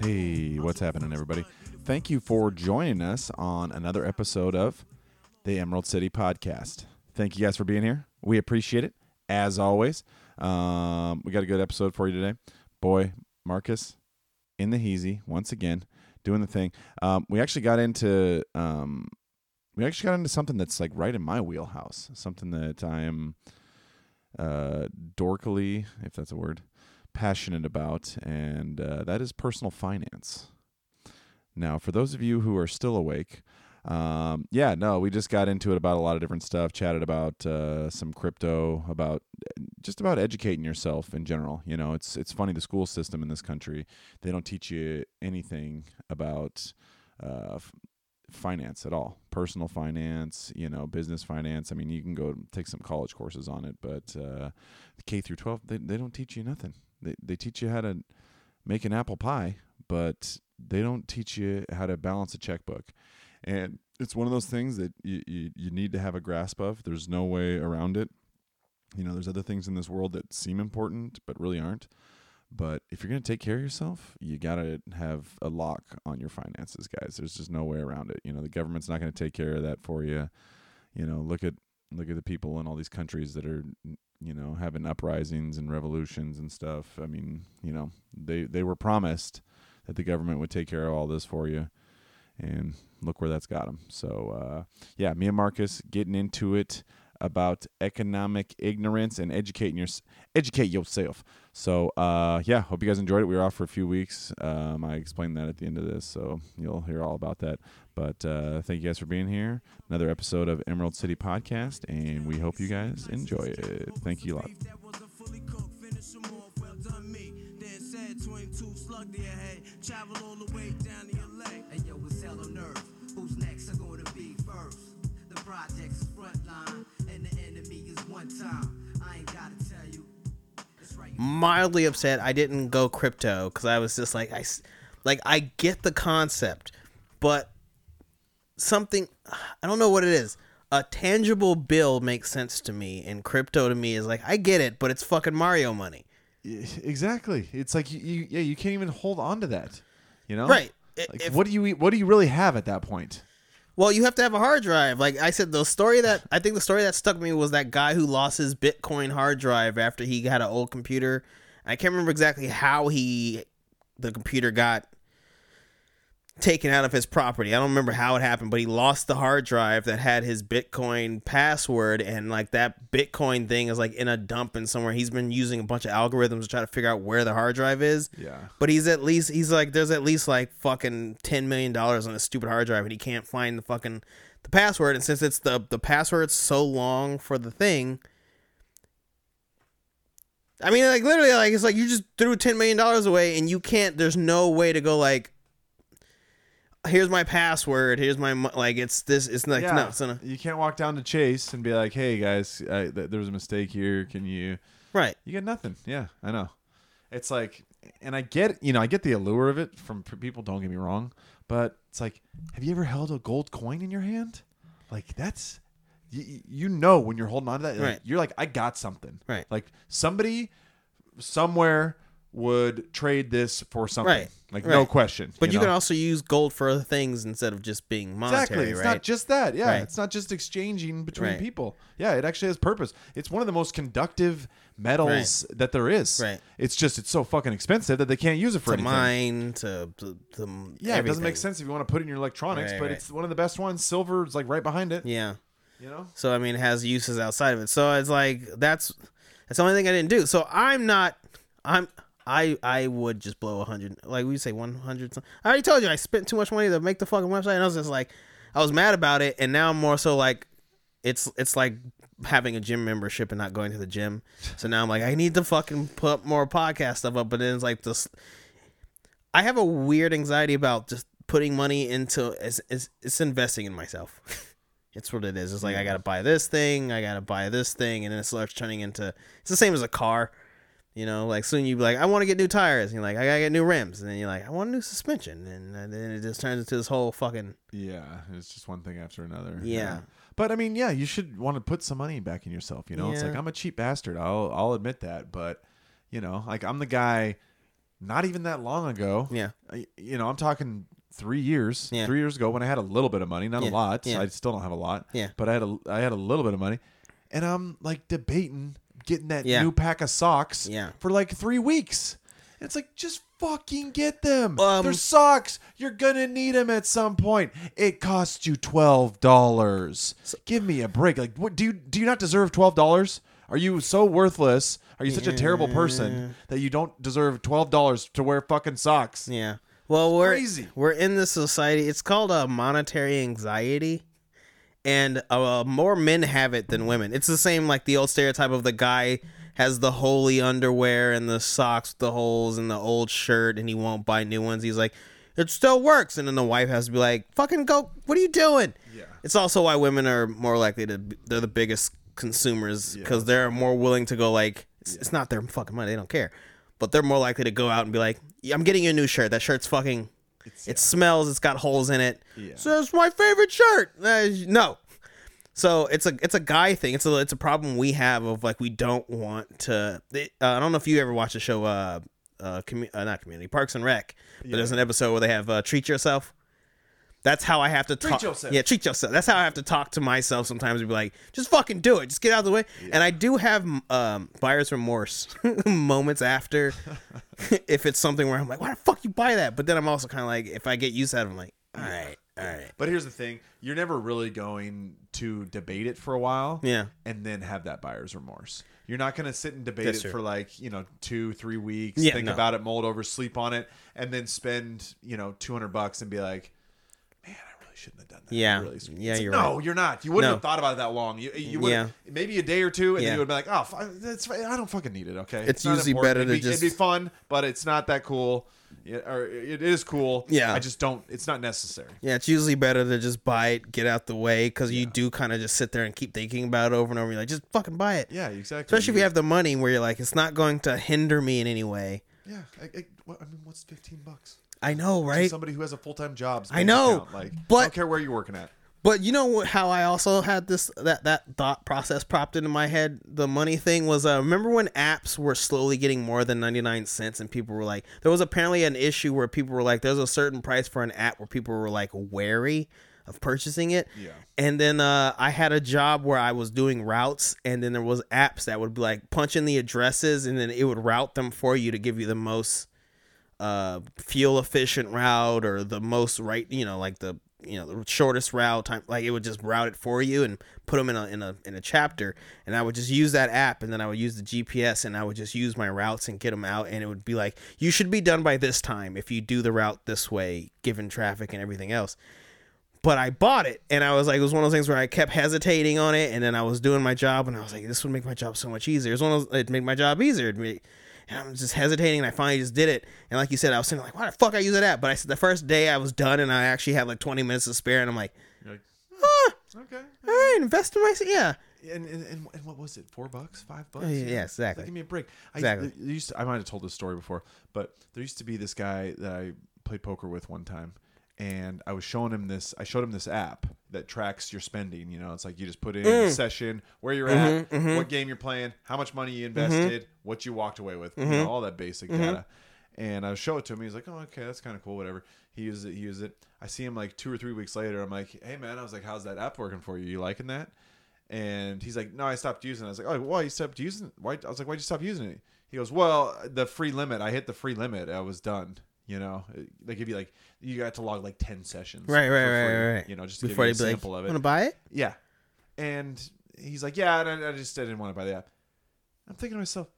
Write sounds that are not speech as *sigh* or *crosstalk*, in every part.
Hey, what's happening, everybody? Thank you for joining us on another episode of the Emerald City Podcast. Thank you guys for being here. We appreciate it, as always. Um, we got a good episode for you today. Boy, Marcus in the heezy once again, doing the thing. Um, we actually got into um, we actually got into something that's like right in my wheelhouse. Something that I am uh, dorkily, if that's a word, passionate about, and uh, that is personal finance. Now, for those of you who are still awake, um, yeah, no, we just got into it about a lot of different stuff, chatted about uh, some crypto, about just about educating yourself in general. You know, it's it's funny the school system in this country they don't teach you anything about uh, finance at all, personal finance, you know, business finance. I mean, you can go take some college courses on it, but uh, K through twelve they they don't teach you nothing. They they teach you how to make an apple pie, but they don't teach you how to balance a checkbook. And it's one of those things that you, you, you need to have a grasp of. There's no way around it. You know, there's other things in this world that seem important but really aren't. But if you're going to take care of yourself, you got to have a lock on your finances, guys. There's just no way around it. You know, the government's not going to take care of that for you. You know, look at look at the people in all these countries that are you know having uprisings and revolutions and stuff. I mean, you know, they they were promised that the government would take care of all this for you, and look where that's got them. So uh, yeah, me and Marcus getting into it about economic ignorance and educating your educate yourself. So uh, yeah, hope you guys enjoyed it. We were off for a few weeks. Um, I explained that at the end of this, so you'll hear all about that. But uh, thank you guys for being here. Another episode of Emerald City Podcast, and we hope you guys enjoy it. Thank you a lot. beef that wasn't fully mildly upset I didn't go crypto because I was just like I, like I get the concept, but something I don't know what it is. A tangible bill makes sense to me, and crypto to me is like I get it, but it's fucking Mario money, Exactly. It's like you, you yeah, you can't even hold on to that. You know, right? Like, if- what do you what do you really have at that point? Well, you have to have a hard drive. Like I said, the story that I think the story that stuck me was that guy who lost his Bitcoin hard drive after he had an old computer. I can't remember exactly how he the computer got taken out of his property. I don't remember how it happened, but he lost the hard drive that had his Bitcoin password and like that Bitcoin thing is like in a dump and somewhere. He's been using a bunch of algorithms to try to figure out where the hard drive is. Yeah. But he's at least he's like there's at least like fucking ten million dollars on a stupid hard drive and he can't find the fucking the password and since it's the the password's so long for the thing I mean like literally like it's like you just threw ten million dollars away and you can't there's no way to go like here's my password here's my mo-" like it's this it's like no it's not you can't walk down to Chase and be like, "Hey guys, uh, th- there was a mistake here. Can you?" right You get nothing. Yeah, I know. It's like, and I get, you know, I get the allure of it from p- people. Don't get me wrong, but it's like, have you ever held a gold coin in your hand? Like that's, you, you know, when you're holding on to that, like, Right. you're like, I got something. Right. Like somebody, somewhere would trade this for something. Right. Like no question. but you, know? can also use gold for other things instead of just being monetary Exactly. It's right not just that. Yeah. Right. It's not just exchanging between Right. people. Yeah. It actually has purpose. It's one of the most conductive metals that there is. Right. It's just it's so fucking expensive that they can't use it for to anything. mine to, to, to Yeah, it doesn't make sense if you want to put it in your electronics, Right, but right. it's one of the best ones. Silver is like right behind it. Yeah. You know? So I mean, it has uses outside of it. So it's like that's that's the only thing I didn't do. So I'm not. I'm. I I would just blow a hundred. Like we say, one hundred. I already told you I spent too much money to make the fucking website, and I was just like, I was mad about it, and now I'm more so like, it's it's like having a gym membership and not going to the gym. So now I'm like, I need to fucking put more podcast stuff up. But then it's like this. I have a weird anxiety about just putting money into it's, it's, it's investing in myself. *laughs* it's what it is. It's like I mm. gotta buy this thing, I gotta buy this thing, and then it starts turning into it's the same as a car. You know, like soon you be like, I want to get new tires, and you're like, I gotta get new rims, and then you're like, I want a new suspension, and uh, then it just turns into this whole fucking Yeah, it's just one thing after another. Yeah. But I mean, yeah, you should want to put some money back in yourself. You know, it's like I'm a cheap bastard. I'll I'll admit that, but You know, like I'm the guy. Not even that long ago. Yeah. Uh, I- You know, I'm talking three years. Yeah. Three years ago when I had a little bit of money, not Yeah, a lot. yeah. I still don't have a lot. Yeah. But I had a I had a little bit of money, and I'm like debating getting that Yeah. new pack of socks. Yeah. For like three weeks. And it's like just fucking get them. Um, They're socks. You're gonna need them at some point. It costs you twelve dollars. Give me a break. Like, what do you do? You not deserve twelve dollars? Are you so worthless? Are you such a terrible person that you don't deserve twelve dollars to wear fucking socks? Yeah. Well, we're crazy. we're in this society. It's called a monetary anxiety, and uh, more men have it than women. It's the same like the old stereotype of the guy has the holy underwear and the socks with the holes and the old shirt, and he won't buy new ones. He's like, it still works, and then the wife has to be like, "Fucking go! What are you doing?" Yeah. It's also why women are more likely to. They're the biggest consumers because they're more willing to go like. It's, it's not their fucking money. They don't care, but they're more likely to go out and be like, "Yeah, "I'm getting you a new shirt. That shirt's fucking. It smells. It's got holes in it. Yeah. So it's my favorite shirt. Uh, no." So it's a it's a guy thing. It's a it's a problem we have of like we don't want to. They, uh, I don't know if you ever watched the show, uh, uh, commu- uh, not Community Parks and Rec, but there's an episode where they have uh, treat yourself. That's how I have to talk. yourself. Yeah, treat yourself. That's how I have to talk to myself sometimes. To be like, just fucking do it. Just get out of the way. And I do have um, buyer's remorse *laughs* moments after, *laughs* if it's something where I'm like, why the fuck you buy that? But then I'm also kind of like, if I get used to that, I'm like, all right, all right. But here's the thing: you're never really going to debate it for a while, Yeah. and then have that buyer's remorse. You're not going to sit and debate That's it true. for like you know two, three weeks, Yeah, think no. about it, mold over, sleep on it, and then spend you know two hundred bucks and be like, man, I really shouldn't have done that. Yeah. really- Yeah, It's like, you're no, right. you're not. You wouldn't No. have thought about it that long. You, you would Yeah. maybe a day or two, and Yeah. then you would be like, oh, that's. I don't fucking need it. Okay, It's not usually better it'd to be, just- it'd be fun, but it's not that cool. Yeah, or it is cool. Yeah. I just don't. It's not necessary. Yeah, it's usually better to just buy it, get out the way, because you do kind of just sit there and keep thinking about it over and over. You're like, just fucking buy it. Yeah, exactly. Especially if you have the money where you're like, it's not going to hinder me in any way. Yeah, I, I, what, I mean, what's fifteen bucks? I know, right? Somebody who has a full time job. I know, Like, but I don't care where you're working at. But you know how I also had this that that thought process propped into my head. The money thing was uh, remember when apps were slowly getting more than ninety nine cents, and people were like, there was apparently an issue where people were like, there's a certain price for an app where people were like wary of purchasing it. Yeah. And then uh, I had a job where I was doing routes, and then there was apps that would be like punch in the addresses, and then it would route them for you to give you the most uh fuel efficient route or the most right you know like the you know the shortest route time like it would just route it for you and put them in a in a in a chapter and I would just use that app and then I would use the GPS and I would just use my routes and get them out and it would be like you should be done by this time if you do the route this way given traffic and everything else but I bought it and I was like, it was one of those things where I kept hesitating on it and then I was doing my job and I was like, this would make my job so much easier. It was one of those, it'd make my job easier. It'd make- and I'm just hesitating and I finally just did it. And like you said, I was saying like, why the fuck I use that app? But I said the first day I was done and I actually had like 20 minutes to spare and I'm like, like, ah, okay. all right, invest in myself. Yeah. And, and, and, what was it? Four bucks? Five bucks? Yeah, It's like, exactly. give me a break. Exactly. there used to, I might have told this story before, but there used to be this guy that I played poker with one time. And I was showing him this. I showed him this app that tracks your spending. You know, it's like you just put in Mm. session, where you're Mm-hmm, at, what game you're playing, how much money you invested, what you walked away with, you Mm-hmm. know, all that basic data. And I show it to him. He's like, "Oh, okay, that's kind of cool. Whatever." He uses it. He uses it. I see him like two or three weeks later. I'm like, "Hey, man," I was like, "How's that app working for you? You liking that?" And he's like, "No, I stopped using." it. I was like, "Oh, why you stopped using? it? Why?" I was like, "Why'd you stop using it?" He goes, "Well, the free limit. I hit the free limit. I was done. You know, uh, they give you like you got to log like ten sessions. Right, right, right, free, right, right. You know, just to Before give you a be like, sample of want to buy it? Yeah. And he's like, "Yeah," and I, I just didn't want to buy the app. I'm thinking to myself,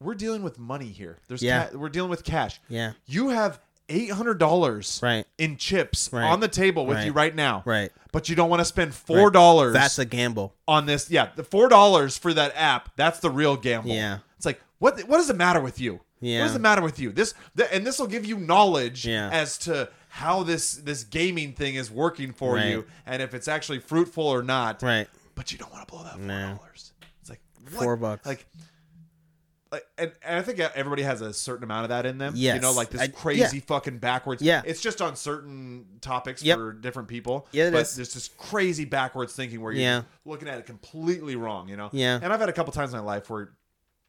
we're dealing with money here. There's Yeah. ca- we're dealing with cash. Yeah. You have eight hundred dollars Right. in chips Right. on the table with Right. you right now. Right. But you don't want to spend four dollars That's a gamble. on this. Yeah, the four dollars for that app. That's the real gamble. Yeah. It's like what? What does it matter with you? Yeah. What does it matter with you? This th- and this will give you knowledge Yeah. as to how this this gaming thing is working for Right. you and if it's actually fruitful or not. Right. But you don't want to blow that four dollars. It's like what? Four bucks. Like. Like, and, and I think everybody has a certain amount of that in them. You know, like this I- crazy yeah. fucking backwards. Yeah. It's just on certain topics Yep. for different people. Yeah, but is. there's this crazy backwards thinking where you're Yeah. looking at it completely wrong, you know? Yeah. And I've had a couple times in my life where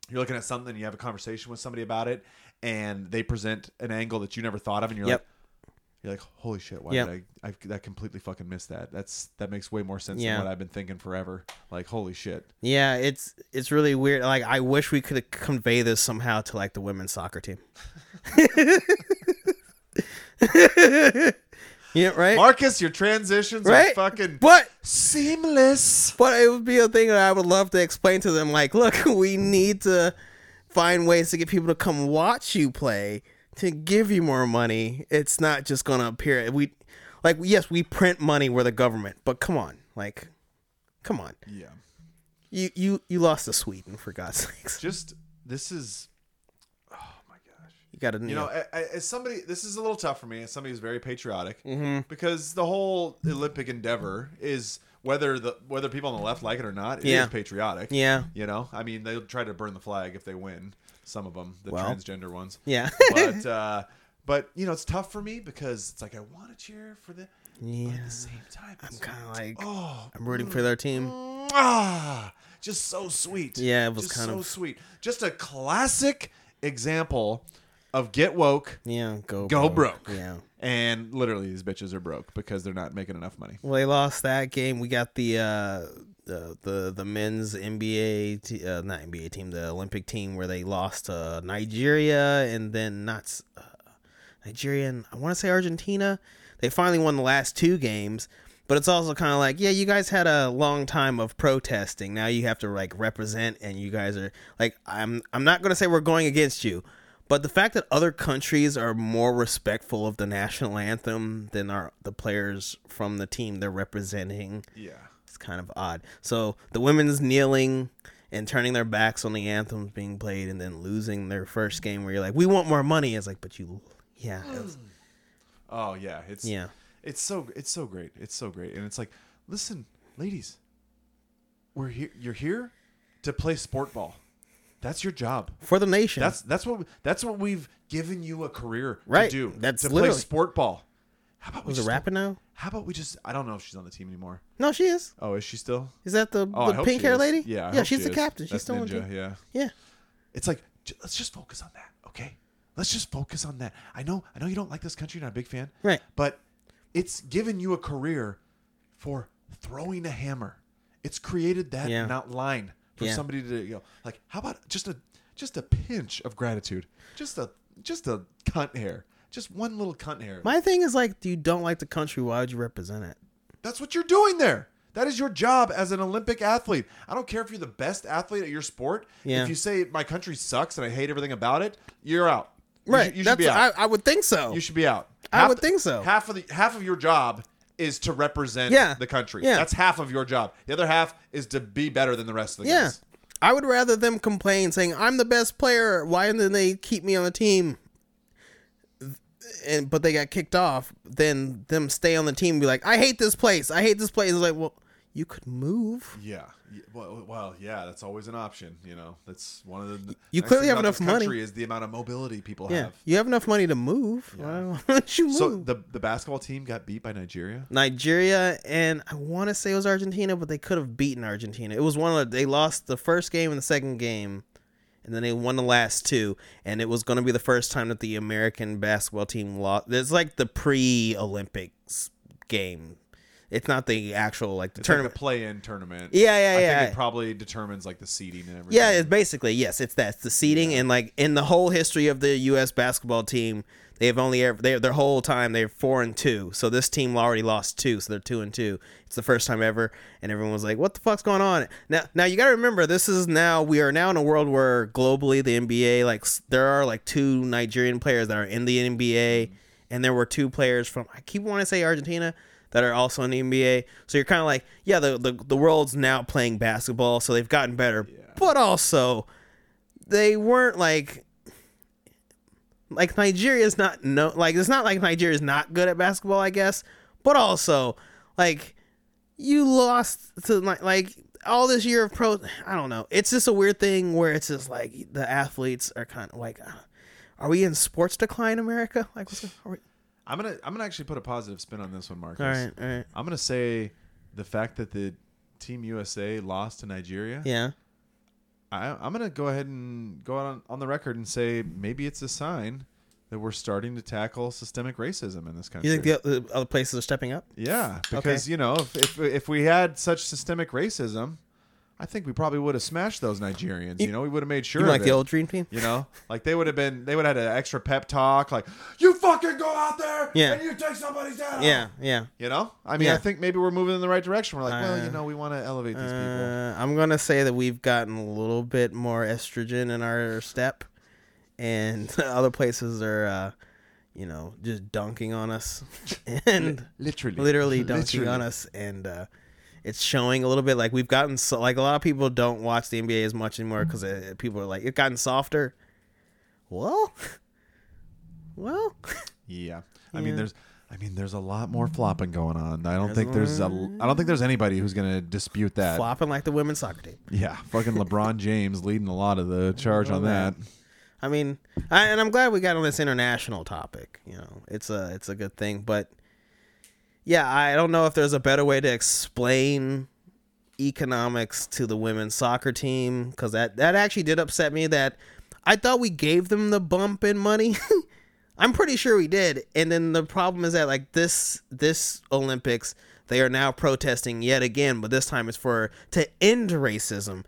you're looking at something, you have a conversation with somebody about it, and they present an angle that you never thought of, and you're Yep. like, you're like, holy shit, why Yep. did I, I, that completely fucking missed that. That's that makes way more sense Yeah. than what I've been thinking forever. Like, holy shit. Yeah, it's it's really weird. Like I wish we could convey this somehow to like the women's soccer team. *laughs* *laughs* yeah, right. Marcus, your transitions Right? are fucking But seamless. but it would be a thing that I would love to explain to them. Like, look, *laughs* we need to find ways to get people to come watch you play to give you more money. It's not just gonna appear. We like yes, we print money. We're the government, but come on, like, come on. Yeah. You you you lost to Sweden for God's sakes. Just this is. You got to You know, a- a- as somebody, this is a little tough for me. As somebody who's very patriotic, Mm-hmm. because the whole Olympic endeavor is whether the whether people on the left like it or not, it is Yeah. patriotic. Yeah. You know, I mean, they'll try to burn the flag if they win. Some of them, the Well. transgender ones. Yeah. *laughs* But uh, but you know, it's tough for me because it's like I want to cheer for the. But Yeah. at the same time, I'm kind of like oh I'm rooting for their team. ah, just so sweet. Yeah, it was just kind so of- sweet. Just a classic example of get woke, Yeah, go go broke. Yeah. And literally, these bitches are broke because they're not making enough money. Well, they lost that game. We got the uh, the the the men's NBA, t- uh, not NBA team, the Olympic team, where they lost to Nigeria and then not uh, Nigeria and I want to say Argentina. They finally won the last two games, but it's also kind of like, yeah, you guys had a long time of protesting. Now you have to like represent, and you guys are like, I'm I'm not gonna say we're going against you. But the fact that other countries are more respectful of the national anthem than are the players from the team they're representing, Yeah. it's kind of odd. So the women's kneeling and turning their backs on the anthems being played and then losing their first game where you're like, we want more money. It's like, but you, yeah, *gasps* was- Oh yeah. It's yeah, It's so it's so great. It's so great. And it's like, listen, ladies, we're here. You're here to play sport ball. That's your job. for the nation. That's that's what that's what we've given you a career Right. to do. That's to literally- play sport ball. How about we was it just Rapinoe? How about we just? I don't know if she's on the team anymore. No, she is. Oh, is she still? Is that the, Oh, I the hope pink she hair is. lady? Yeah, I yeah, hope she's she the is. captain. She's That's still on the ninja. team. Yeah. Yeah. It's like j- let's just focus on that, okay? Let's just focus on that. I know, I know you don't like this country. You're not a big fan, Right. But it's given you a career for throwing a hammer. It's created that Yeah. not line for Yeah. somebody to you know, like. How about just a just a pinch of gratitude, just a just a cunt hair, just one little cunt hair. My thing is like, you don't like the country. Why would you represent it? That's what you're doing there. That is your job as an Olympic athlete. I don't care if you're the best athlete at your sport. Yeah. If you say my country sucks and I hate everything about it, you're out. You Right. should- You, should That's be out. I, I would think so. you should be out. I would the- think so. Half of the half of your job is to represent Yeah. the country. Yeah. That's half of your job. The other half is to be better than the rest of the Yeah. guys. I would rather them complain saying I'm the best player. Why didn't they keep me on the team? And but they got kicked off. Then them stay on the team and be like, I hate this place. I hate this place. It's like, well, you could move. Yeah. Well, well, yeah, that's always an option. You know, that's one of the. You clearly have enough money. Country is the amount of mobility people Yeah, have. you have enough money to move. *laughs* Why don't you move? So the the basketball team got beat by Nigeria. Nigeria and I want to say it was Argentina, but they could have beaten Argentina. It was one of the, they lost the first game and the second game, and then they won the last two. And it was going to be the first time that the American basketball team lost. It's like the pre-Olympics game. It's not the actual like the It's like tournament. a play-in tournament. Yeah, yeah, I yeah. think it probably determines like the seeding and everything. Yeah, it's basically yes. It's that it's the seeding and like in the whole history of the U.S. basketball team, they have only ever they their whole time they're four and two. So this team already lost two, so they're two and two. It's the first time ever, and everyone was like, "What the fuck's going on?" Now, now you got to remember this is now we are now in a world where globally the NBA like there are like two Nigerian players that are in the NBA, mm-hmm. and there were two players from I keep wanting to say Argentina that are also in the NBA. So you're kind of like, yeah, the, the the world's now playing basketball, so they've gotten better. But also, they weren't like like Nigeria's not no like it's not like Nigeria's not good at basketball, I guess. But also, like you lost to like like all this year of pro. I don't know. It's just a weird thing where it's just like the athletes are kind of like, uh, are we in sports decline, America? Like, what's are we, I'm gonna I'm gonna actually put a positive spin on this one, Marcus. all right, all right, I'm gonna say the fact that the Team USA lost to Nigeria. yeah, I, I'm gonna go ahead and go out on, on the record and say maybe it's a sign that we're starting to tackle systemic racism in this country. You think the, the other places are stepping up? Yeah, because you know, if, if if we had such systemic racism, I think we probably would have smashed those Nigerians. You know, we would have made sure. You mean like the old Dream Team? You know, like they would have been, they would have had an extra pep talk, like "You fucking go out there Yeah. and you take somebody's dad." off." Yeah, yeah. You know, I mean, Yeah. I think maybe we're moving in the right direction. We're like, well, Uh, you know, we want to elevate these people. Uh, I'm gonna say that we've gotten a little bit more estrogen in our step, and *laughs* other places are, uh, you know, just dunking on us, *laughs* and Literally, literally dunking Literally. on us, and uh, it's showing a little bit. Like we've gotten so like a lot of people don't watch the NBA as much anymore mm-hmm. because uh, people are like it's gotten softer. Well, well, Yeah, I mean, there's, I mean, there's a lot more flopping going on. I don't There's think there's a, lot- don't think there's anybody who's gonna dispute that. flopping like the women's soccer team. Yeah, fucking LeBron *laughs* James leading a lot of the charge on that. I mean, I, and I'm glad we got on this international topic. You know, it's a it's a good thing, but yeah, I don't know if there's a better way to explain economics to the women's soccer team because that that actually did upset me. That I thought we gave them the bump in money. *laughs* I'm pretty sure we did, and then the problem is that like this this Olympics they are now protesting yet again, but this time it's for to end racism.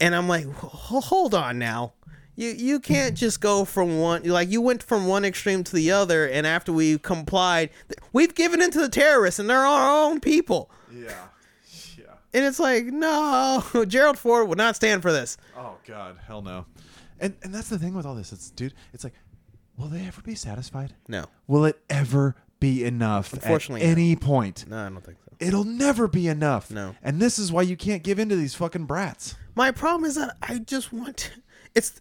And I'm like, hold on now. You you can't just go from one like you went from one extreme to the other, and after we complied, we've given in to the terrorists, and they're our own people. Yeah, yeah. And it's like, no, *laughs* Gerald Ford would not stand for this. Oh God, hell no. And and that's the thing with all this. It's dude. It's like, will they ever be satisfied? No, Will it ever be enough? Unfortunately, at no. any point, no, I don't think so. it'll never be enough. No. And this is why you can't give in to these fucking brats. My problem is that I just want to, it's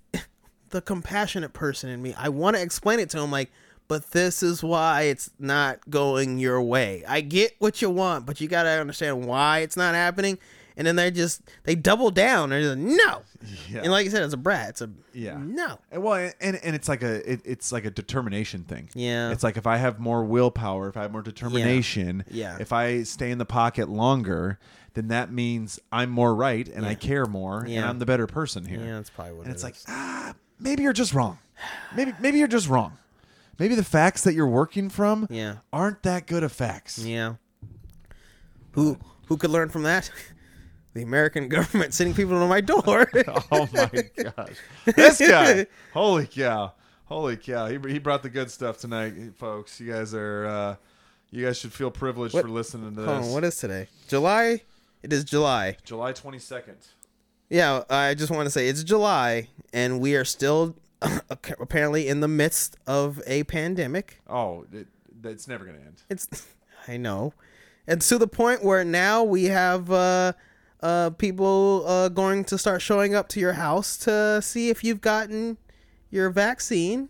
the compassionate person in me. I want to explain it to him like, but this is why it's not going your way. I get what you want, but you got to understand why it's not happening. And then they just they double down. They're like, no. Yeah. And like you said, it's a brat. It's a Yeah. no. And well, and and it's like a it, it's like a determination thing. Yeah. It's like if I have more willpower, if I have more determination, Yeah. if I stay in the pocket longer, then that means I'm more right and I care more and Yeah. I'm the better person here. Yeah, that's probably what it is. And it it's like ah, maybe you're just wrong. Maybe maybe you're just wrong. Maybe the facts that you're working from Yeah. aren't that good of facts. Yeah. Who who could learn from that? *laughs* The American *laughs* government sending people to my door. *laughs* Oh my gosh. This guy. Holy cow. Holy cow. He, he brought the good stuff tonight, folks. You guys are uh you guys should feel privileged What- for listening to this. On, what is today? July? It is July. July 22nd. Yeah, I just want to say it's July, and we are still *coughs* apparently in the midst of a pandemic. Oh, it, it's never going to end. It's, *laughs* I know, and to the point where now we have uh, uh, people uh, going to start showing up to your house to see if you've gotten your vaccine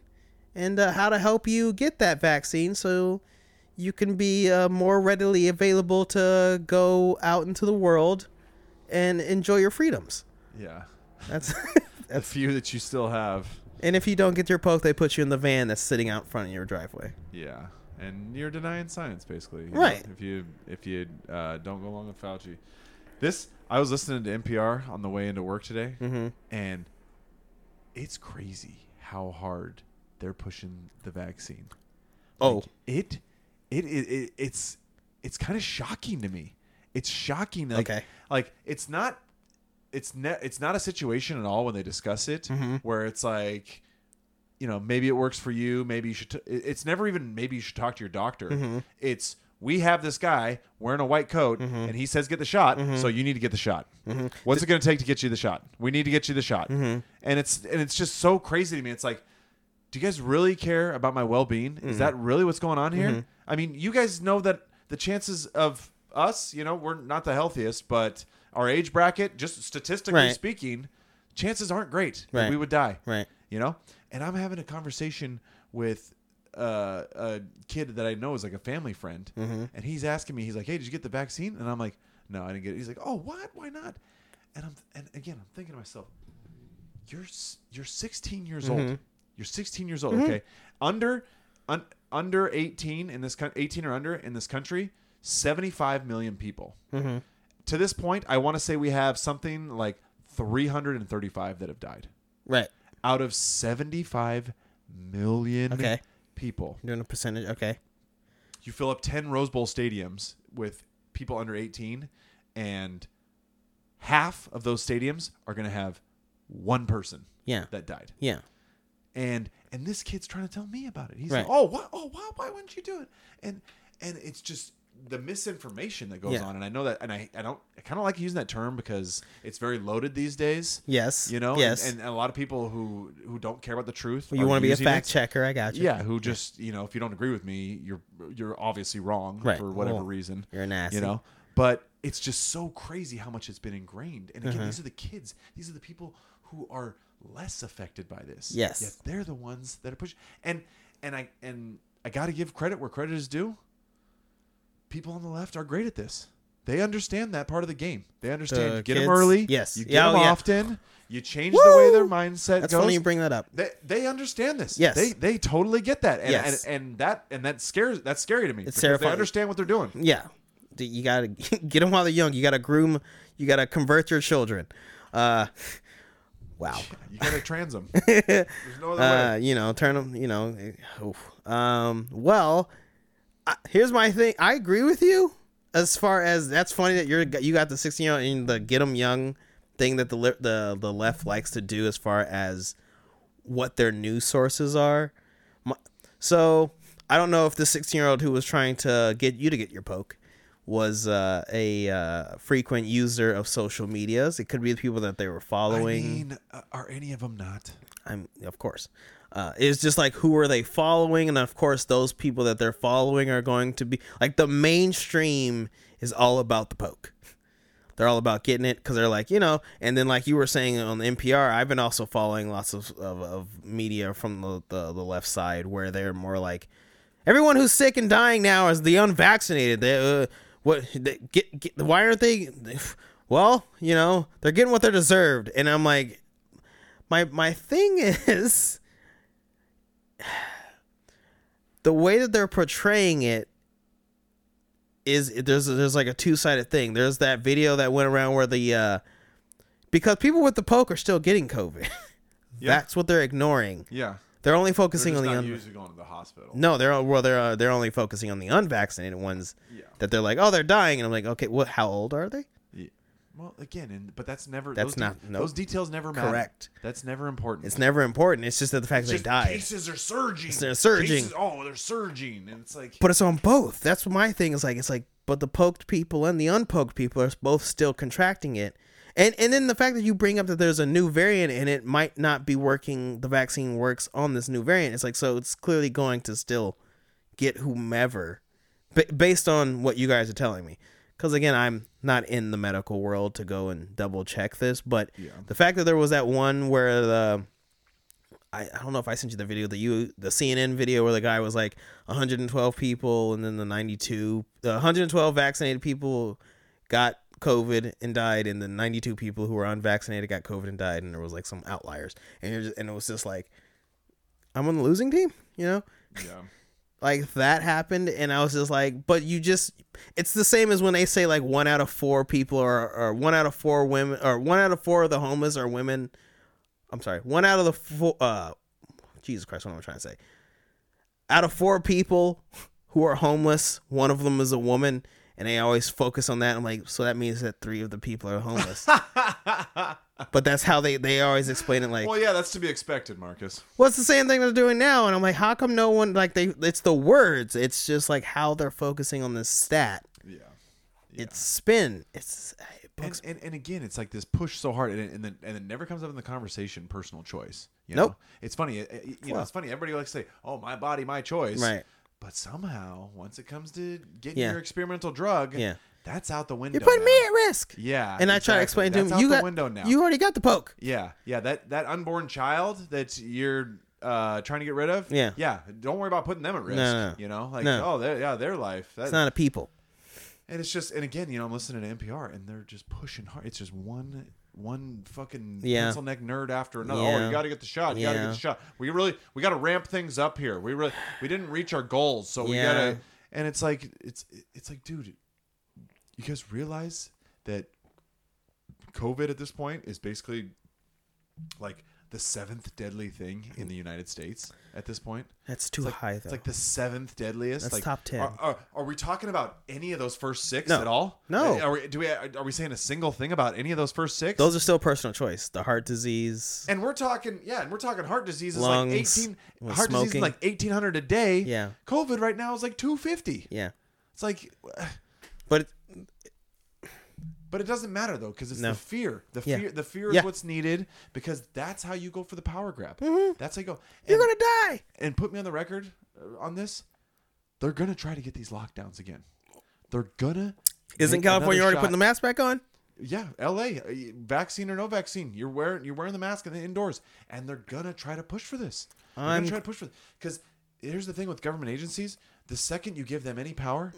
and uh, how to help you get that vaccine so you can be uh, more readily available to go out into the world and enjoy your freedoms. Yeah. *laughs* *laughs* That's The few that you still have. and if you don't get your poke, they put you in the van that's sitting out front of your driveway. Yeah. And you're denying science basically. Right. if you if you uh, don't go along with Fauci. This I was listening to NPR on the way into work today Mm-hmm. and it's crazy how hard they're pushing the vaccine. Oh, Like, it, it, it, it it's it's kind of shocking to me. It's shocking. Like, Okay. Like it's not. It's ne- It's not a situation at all when they discuss it Mm-hmm. where it's like, you know, maybe it works for you. Maybe you should. T- it's never even. Maybe you should talk to your doctor. Mm-hmm. It's we have this guy wearing a white coat and he says get the shot, Mm-hmm. so you need to get the shot. What's it going to take to get you the shot? We need to get you the shot. Mm-hmm. And it's and it's just so crazy to me. It's like do you guys really care about my well-being Mm-hmm. is that really what's going on here i mean you guys know that the chances of us you know we're not the healthiest but our age bracket just statistically Right. speaking chances aren't great that Right. we would die Right. you know and i'm having a conversation with uh, a kid that i know is like a family friend Mm-hmm. and he's asking me he's like hey did you get the vaccine and i'm like no i didn't get it he's like oh what why not and i'm and again i'm thinking to myself you're s- you're 16 years Mm-hmm. old. You're 16 years old. Okay, under un, under 18 in this coun 18 or under in this country, 75 million people. Mm-hmm. To this point, I want to say we have something like 335 that have died Right. out of 75 million Okay. people. You're doing a percentage. Okay. You fill up 10 Rose Bowl stadiums with people under 18 and half of those stadiums are going to have one person Yeah. that died. Yeah. And and this kid's trying to tell me about it. He's Right. like, "Oh, what? Oh, why? Why wouldn't you do it?" And and it's just the misinformation that goes Yeah. on. And I know that, and I I don't I kind of like using that term because it's very loaded these days. Yes. You know, Yes. and, and a lot of people who who don't care about the truth. you want to be a fact it. checker? I got you. Yeah, who just you know, if you don't agree with me, you're you're obviously wrong Right. for whatever Well, reason. you're an ass. You know, but it's just so crazy how much it's been ingrained. And Uh-huh. again, these are the kids. These are the people who are less affected by this. Yes. Yet they're the ones that are pushing. And and I and I got to give credit where credit is due. People on the left are great at this. They understand that part of the game. They understand The you get them early. Yes. You get Yeah, them oh, yeah. often. You change the way their mindset That's goes. funny you bring that up. They they understand this. Yes. They they totally get that. And, Yes. and and that and that scares that's scary to me. It's because They understand what they're doing. Yeah. You gotta *laughs* get them while they're young. You gotta groom. You gotta convert your children. Uh, wow. *laughs* You gotta trans them. *laughs* There's no other Uh, way. you know, turn them. You know. eh, oof. Um. Well, I, here's my thing. I agree with you as far as that's funny that you're you got the 16 year old and the get them young thing that the the the left likes to do as far as what their news sources are. My, so I don't know if the 16 year old who was trying to get you to get your poke was uh, a uh, frequent user of social medias. It could be the people that they were I following. mean, uh, are any of them not? I'm of course. Uh, it's just like who are they following, and of course those people that they're following are going to be like the mainstream is all about the poke. They're all about getting it because they're like you know, and then like you were saying on the NPR, I've been also following lots of of, of media from the, the the left side where they're more like everyone who's sick and dying now is the unvaccinated. They uh, what they, get, get why aren't they? Well, you know they're getting what they're deserved, and I'm like, my my thing *laughs* is the way that they're portraying it is there's there's like a two sided thing. There's that video that went around where the uh because people with the poke are still getting COVID. *laughs* Yeah. That's what they're ignoring. Yeah. They're only They're focusing just on the not un- usually going to the hospital. no, they're well, they're uh, they're only focusing on the unvaccinated ones. Yeah. That they're like, oh, they're dying, and I'm like, okay, what? How old are they? Yeah. Well, again, and but that's never. That's those de- not- nope. Those details never matter. Correct. That's never important. It's never important. It's just that the fact It's that they died. Cases are surging. They're surging. Cases- oh, they're surging, and it's like. But it's on both. That's what my thing is like. It's like, but the poked people and the unpoked people are both still contracting it. And and then the fact that you bring up that there's a new variant and it might not be working, the vaccine works on this new variant. It's like so it's clearly going to still get whomever, ba- based on what you guys are telling me. Because again, I'm not in the medical world to go and double check this, but Yeah. the fact that there was that one where the I, I don't know if I sent you the video, the you the CNN video where the guy was like 112 people and then the 92 the 112 vaccinated people got COVID and died and the 92 people who were unvaccinated got COVID and died and there was like some outliers and you're just, and it was just like I'm on the losing team, you know? Yeah. *laughs* like that happened and i was just like but you just it's the same as when they say like one out of four people or, or one out of four women or one out of four of the homeless are women i'm sorry one out of the four uh jesus christ what am i trying to say out of four people who are homeless one of them is a woman and they always focus on that i'm like so that means that three of the people are homeless *laughs* but that's how they they always explain it like Well, yeah, that's to be expected, Marcus. well, it's the same thing they're doing now, and I'm like, how come no one like they? It's the words. It's just like how they're focusing on this stat. Yeah. It's spin. It's uh, it And, bugs- and, and again, it's like this push so hard, and, it- and then and it never comes up in the conversation. Personal choice. You Nope. Know? It's funny. it- it- you know, it's funny. Everybody likes to say, "Oh, my body, my choice." Right. But somehow, once it comes to getting Yeah. your experimental drug, Yeah. that's out the window. You're putting now. me at risk. Yeah. And I try to exactly. explain to That's him, out you the got window now. you already got the poke. Yeah, yeah. That that unborn child that you're uh, trying to get rid of. Yeah. yeah. Don't worry about putting them at risk. No, no. You know, like No. oh, their- yeah, their life. That, It's not a people. and it's just, and again, you know, I'm listening to NPR, and they're just pushing hard. It's just one, one fucking Yeah. pencil neck nerd after another. Oh, you got to get the shot. You got to get the shot. We really, we got to ramp things up here. We really, we didn't reach our goals, so we gotta. And it's like, it's, it's like, dude, you guys realize that COVID at this point is basically like the seventh deadly thing in the United States at this point. That's too It's like, high though. It's like the seventh deadliest. That's like, top 10. Are, are, are we talking about any of those first six No. at all? No. Are we, do we? Are we saying a single thing about any of those first six? Those are still personal choice. The heart disease. and we're talking, yeah, and we're talking heart disease is Lungs, like eighteen. Heart disease is like eighteen hundred a day. Yeah. COVID right now is like two fifty. Yeah, It's like, but it doesn't matter though because it's No. the fear. The Yeah. fear. The fear Yeah. is what's needed because that's how you go for the power grab. That's how you go. you're gonna die. and put me on the record uh, on this. They're gonna try to get these lockdowns again. They're gonna. Isn't California already shot. putting the mask back on? Yeah, L.A. uh, Vaccine or no vaccine, you're wearing you're wearing the mask in the indoors, and they're gonna try to push for this. They're I'm- gonna try to push for because here's the thing with government agencies: the second you give them any power,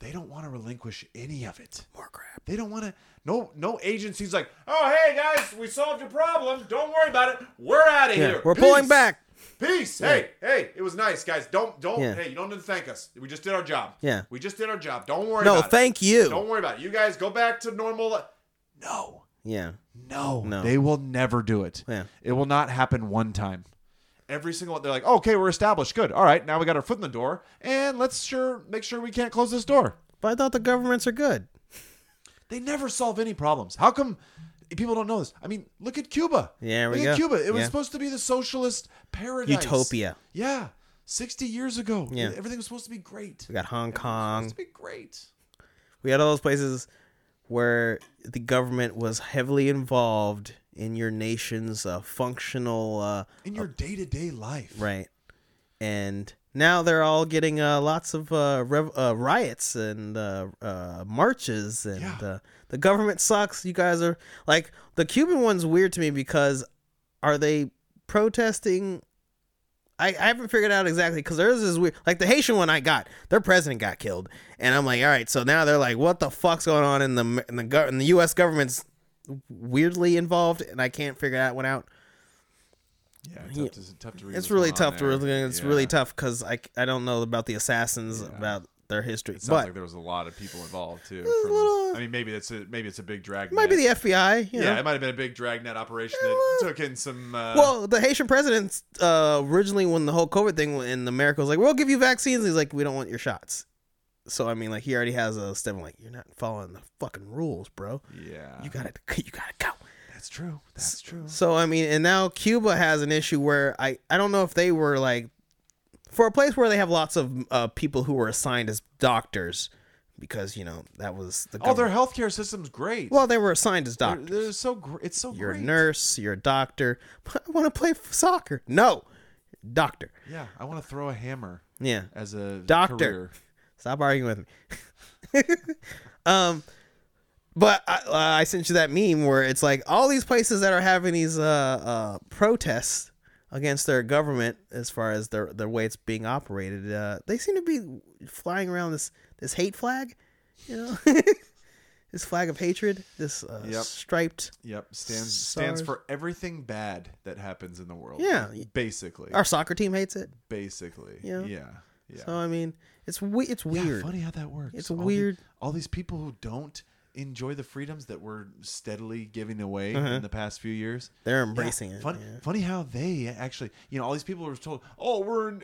they don't want to relinquish any of it. More crap. They don't want to. No, no agency's like, oh hey guys, we solved your problem. Don't worry about it. We're out of Yeah, here. we're pulling back. Peace. Hey, hey, it was nice, guys. Don't, don't. Yeah. Hey, you don't need to thank us. We just did our job. Yeah. we just did our job. Don't worry. No, thank it. you. Don't worry about it. You guys go back to normal. No, Yeah, no, No. They will never do it. Yeah. It will not happen one time. Every single one, they're like, okay, we're established. Good. All right, now we got our foot in the door, and let's sure make sure we can't close this door. but I thought the governments are good. They never solve any problems. How come people don't know this? I mean, look at Cuba. Yeah, we look go. at Cuba. It was Yeah. supposed to be the socialist paradise. Utopia. Yeah. 60 years ago. Yeah. Everything was supposed to be great. We got Hong It was Kong. supposed to be great. We had all those places where the government was heavily involved in your nation's uh, functional uh, In your day to day life. right, and now they're all getting uh, lots of uh, rev- uh, riots and uh, uh, marches, and Yeah. uh, the government sucks. You guys are like the Cuban one's weird to me because are they protesting? I, I haven't figured out exactly because theirs is weird. Like the Haitian one I got, their president got killed, and I'm like, all right, so now they're like, what the fuck's going on in the in the in the U.S. government's weirdly involved, and I can't figure that one out. Yeah, Yeah. tough to, tough to read. It's really tough to really, it's Yeah. really tough because I, I don't know about the assassins Yeah. about their history, It sounds but like there was a lot of people involved too. from- little- I mean, maybe it's a maybe it's a big drag. it might be the FBI. You yeah, know? it might have been a big dragnet operation that took in some. Uh, Well, the Haitian president uh, originally, when the whole COVID thing in America was like, "We'll give you vaccines," he's like, "We don't want your shots." So I mean, like he already has a step like, "You're not following the fucking rules, bro. yeah, You gotta, *laughs* you gotta go." That's true. That's true. So I mean, and now Cuba has an issue where I I don't know if they were like for a place where they have lots of uh, people who were assigned as doctors because you know that was the Oh, their healthcare system's great. well they were assigned as they're, doctors. they're so gr- it's so You're great. a nurse. You're a doctor. But *laughs* I want to play f- soccer. No, doctor. Yeah, I want to throw a hammer Yeah. as a Doctor. career. Stop arguing with me. *laughs* um, but I, uh, I sent you that meme where it's like all these places that are having these uh, uh, protests against their government as far as their the way it's being operated. Uh, they seem to be flying around this this hate flag, you know, *laughs* this flag of hatred, this uh, Yep. striped. Yep, stands stands for everything bad that happens in the world. Yeah. basically. Our soccer team hates it. basically. Yeah. Yeah. Yeah. So I mean, it's we- it's Yeah, weird. funny how that works. It's All the- weird. all these people who don't enjoy the freedoms that we're steadily giving away Uh-huh. in the past few years. They're Yeah, embracing it. Funny, yeah. funny how they actually, you know, all these people were told, "Oh, we're in,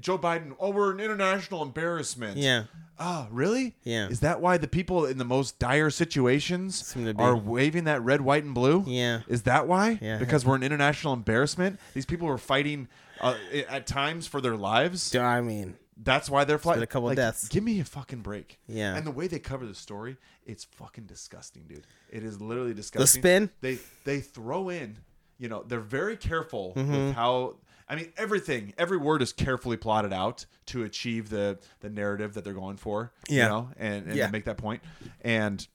Joe Biden. Oh, we're an international embarrassment." Yeah. Ah, really? Yeah. Is that why the people in the most dire situations Seem to be. are waving that red, white, and blue? Yeah. Is that why? Yeah. Because we're an international embarrassment. These people were fighting uh, at times for their lives. I mean, That's why they're flying. a couple like, deaths. Give me a fucking break. Yeah. And the way they cover the story, it's fucking disgusting, dude. It is literally disgusting. The spin? They they throw in, you know, they're very careful Mm-hmm. with how. I mean, everything, every word is carefully plotted out to achieve the the narrative that they're going for. Yeah. You know, and, and Yeah. make that point. And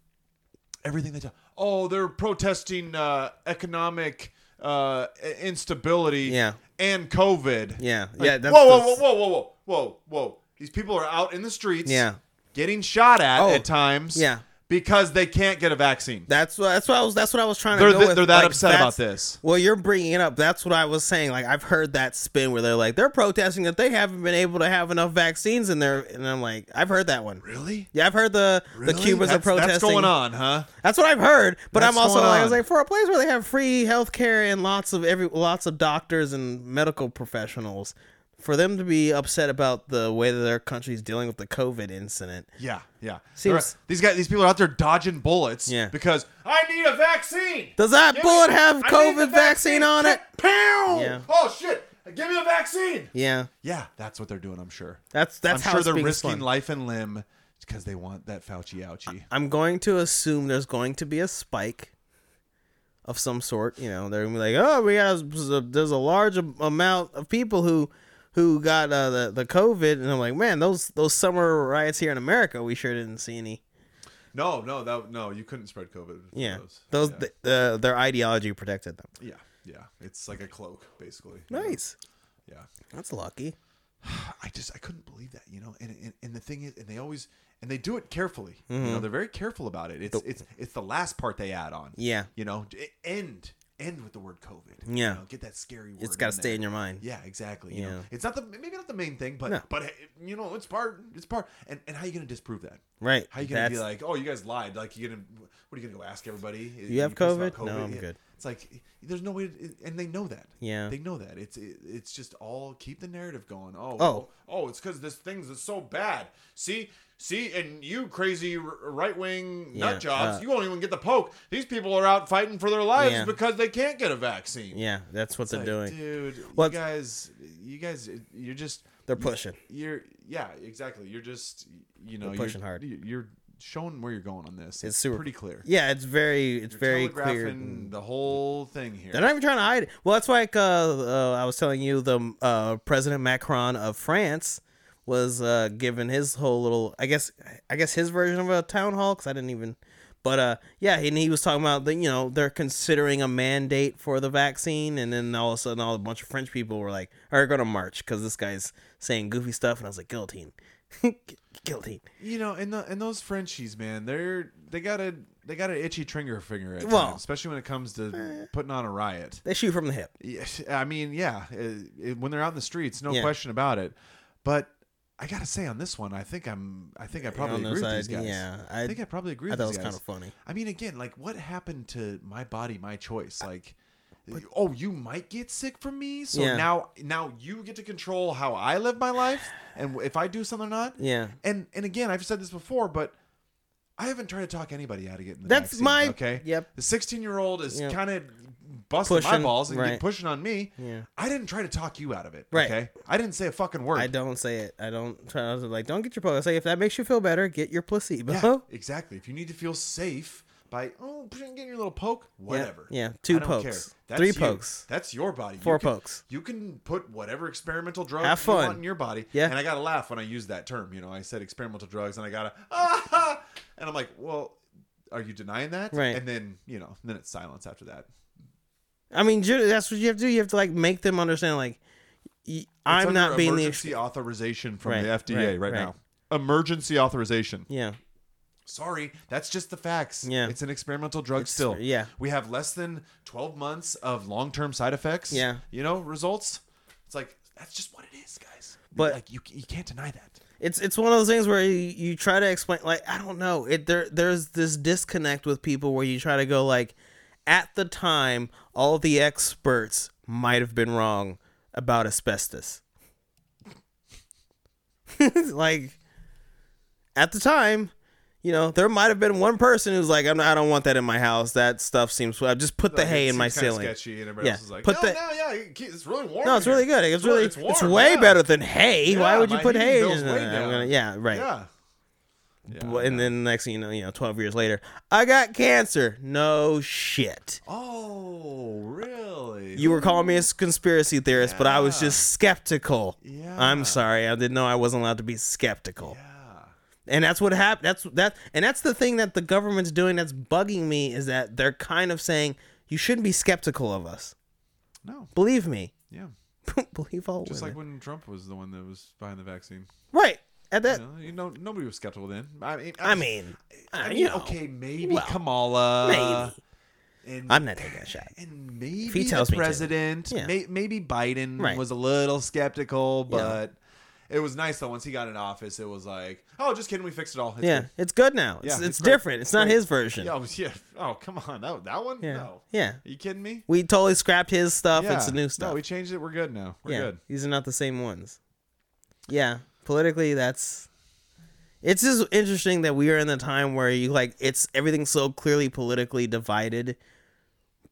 everything they tell. Oh, they're protesting uh, economic uh, instability. Yeah. And COVID. Yeah. Like, Yeah, that's- whoa, whoa, whoa, whoa, whoa, whoa, whoa, whoa! These people are out in the streets. Yeah. Getting shot at Oh, at times. yeah. because they can't get a vaccine. That's what that's what I was that's what I was trying They're to go th- with. they're that Like, upset about that's- this. Well, you're bringing it up. That's what I was saying. Like I've heard that spin where they're like they're protesting that they haven't been able to have enough vaccines in there, and I'm like, I've heard that one. Really? Yeah, I've heard the the Really? Cubans that's, are protesting. That's going on, huh? That's what I've heard. But That's I'm also going like, I was on. like, for a place where they have free health care and lots of every lots of doctors and medical professionals, for them to be upset about the way that their country's dealing with the COVID incident. Yeah, yeah. Seems- They're- these guys, these people are out there dodging bullets. Yeah. Because I need a vaccine. Does that Give me- bullet have COVID vaccine on it? Pow! Yeah. Oh shit! Give me a vaccine. Yeah, Yeah, that's what they're doing. I'm sure. that's that's I'm how sure it's they're being risking spun. life and limb because they want that Fauci ouchie. I'm going to assume there's going to be a spike of some sort. You know, they're gonna be like, oh, we got there's a large am- amount of people who who got uh, the the COVID, and I'm like, man, those those summer riots here in America, we sure didn't see any. No, no, that no, you couldn't spread COVID. Yeah, those. those yeah. th- uh, their ideology protected them. yeah, yeah. It's like a cloak, basically. Nice, Yeah. that's lucky. *sighs* I just I couldn't believe that, you know. And, and and the thing is, and they always and they do it carefully. You Mm-hmm. know, they're very careful about it. It's it's it's the last part they add on. Yeah. You know, end end with the word COVID. You Yeah. know, get that scary word. It's got to stay there. in your mind. Yeah, exactly. You Yeah. know, it's not the maybe not the main thing, but No. but you know, it's part. It's part. And and how you gonna disprove that? Right. How you gonna be like, oh, you guys lied? Like you gonna what are you gonna go ask everybody? You have pissed about COVID? No, I'm Yeah. good. It's like there's no way, to, and they know that. Yeah. they know that. It's it, it's just all keep the narrative going. Oh, Oh. oh, oh it's because this thing's is so bad. See, see, and you crazy right wing Yeah, nut jobs, uh, you won't even get the poke. These people are out fighting for their lives Yeah. because they can't get a vaccine. Yeah, that's what It's they're like, doing. dude. What- You guys, you guys, you're just They're pushing. you're yeah, exactly. You're just you know They're pushing you're, hard. You're showing where you're going on this. It's super pretty clear. Yeah, it's very it's You're very clear. telegraphing the whole thing here. They're not even trying to hide it. Well, that's like uh, uh, I was telling you, the uh, President Macron of France was uh, giving his whole little, I guess, I guess his version of a town hall because I didn't even. But uh, yeah, and he was talking about the, you know, they're considering a mandate for the vaccine, and then all of a sudden, all a bunch of French people were like, "Are going to march?" Because this guy's saying goofy stuff, and I was like, "Guillotine, *laughs* guillotine." you know, and the and those Frenchies, man, they're they got a they got an itchy trigger finger at Well- times, especially when it comes to putting on a riot. They shoot from the hip. I mean, yeah, it, it- when they're out in the streets, no Yeah. question about it. But I gotta say, on this one, I think I'm, I think I probably agree with these guys. yeah, I, I- think I probably agree I with thought it was guys. kind of funny. I mean, again, like what happened to my body, my choice? Like, oh, you might get sick from me, so Yeah. now, now you get to control how I live my life, and if I do something or not. Yeah. And and again, I've said this before, but I haven't tried to talk anybody out of getting the That's vaccine, my- okay. yep. The 16 year old is Yep. kind of busting my Pushing, balls and right. pushing on me. Yeah. I didn't try to talk you out of it. Right. Okay. I didn't say a fucking word. I don't say it. I don't try. I was like, don't get your placebo. I say if that makes you feel better, get your placebo. Yeah, *laughs* exactly. If you need to feel safe by oh getting your little poke, whatever. yeah. Two I don't pokes. care. That's Three you. pokes. That's your body. You Four can- pokes. You can put whatever experimental drug Have you fun. want in your body. Yeah. And I gotta laugh when I use that term. You know, I said experimental drugs, and I gotta *laughs* ah, and I'm like, well, are you denying that? Right. And then you know, then it's silence after that. I mean, that's what you have to do. You have to like make them understand, like, y- I'm not being the. emergency authorization from Right, the FDA right, right, right. now. Emergency authorization. Yeah. Sorry, that's just the facts. Yeah. It's an experimental drug It's- still. yeah. We have less than 12 months of long-term side effects. Yeah. You know, results. It's like that's just what it is, guys. But- like you you can't deny that. It's it's one of those things where you, you try to explain like I don't know. It there there's this disconnect with people where you try to go like at the time all the experts might have been wrong about asbestos. *laughs* Like at the time you know there might have been one person who's like I'm not, I don't want that in my house that stuff seems I just put the Like, hay in my ceiling Sketchy, and everybody Yeah, else is like, put no, the- no, yeah, it's really warm. no it's really good it's really it's, it's, way yeah. better than hay why would you put hay in gonna- yeah right Yeah. Yeah, and yeah. then next thing you know, you know, twelve years later, I got cancer. No shit. Oh, really? You were calling me a conspiracy theorist, but I was just skeptical. Yeah. I'm sorry, I didn't know I wasn't allowed to be skeptical. Yeah. And that's what happened. That's that, and that's the thing that the government's doing. That's bugging me is that they're kind of saying you shouldn't be skeptical of us. No. Believe me. Yeah. *laughs* Believe all Just women. like when Trump was the one that was behind the vaccine. right. At that, You know, you know, nobody was skeptical then. I mean, I mean, I mean, you know, okay, maybe well, Kamala, maybe. and I'm not taking a shot. and maybe he tells the me to. president, Yeah. may, maybe Biden Right. was a little skeptical, Yeah. It was nice though. Once he got in office, it was like, oh, just kidding, we fixed it all. It's Yeah, good. it's good now. It's, Yeah, it's, it's different. It's not his version. Yeah, yeah. Oh, come on, that that one? Yeah. No. Yeah. Are you kidding me? We totally scrapped his stuff. yeah. It's the new stuff. No, we changed it. We're good now. We're yeah, good. these are not the same ones. Yeah, politically, that's. It's just interesting that we are in the time where you like it's everything's so clearly politically divided,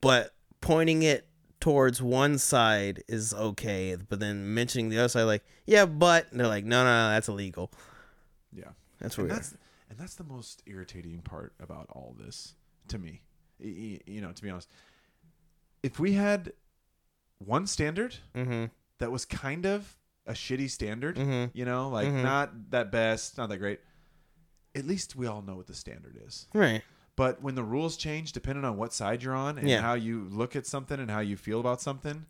but pointing it towards one side is okay, but then mentioning the other side, like yeah, but and they're like no, no, no, that's illegal. Yeah. That's and weird. that's and that's the most irritating part about all this to me. You know, to be honest, if we had one standard Mm-hmm. that was kind of a shitty standard, Mhm. you know, like Mhm. not that best, not that great. At least we all know what the standard is. Right. But when the rules change, depending on what side you're on and Yeah. how you look at something and how you feel about something,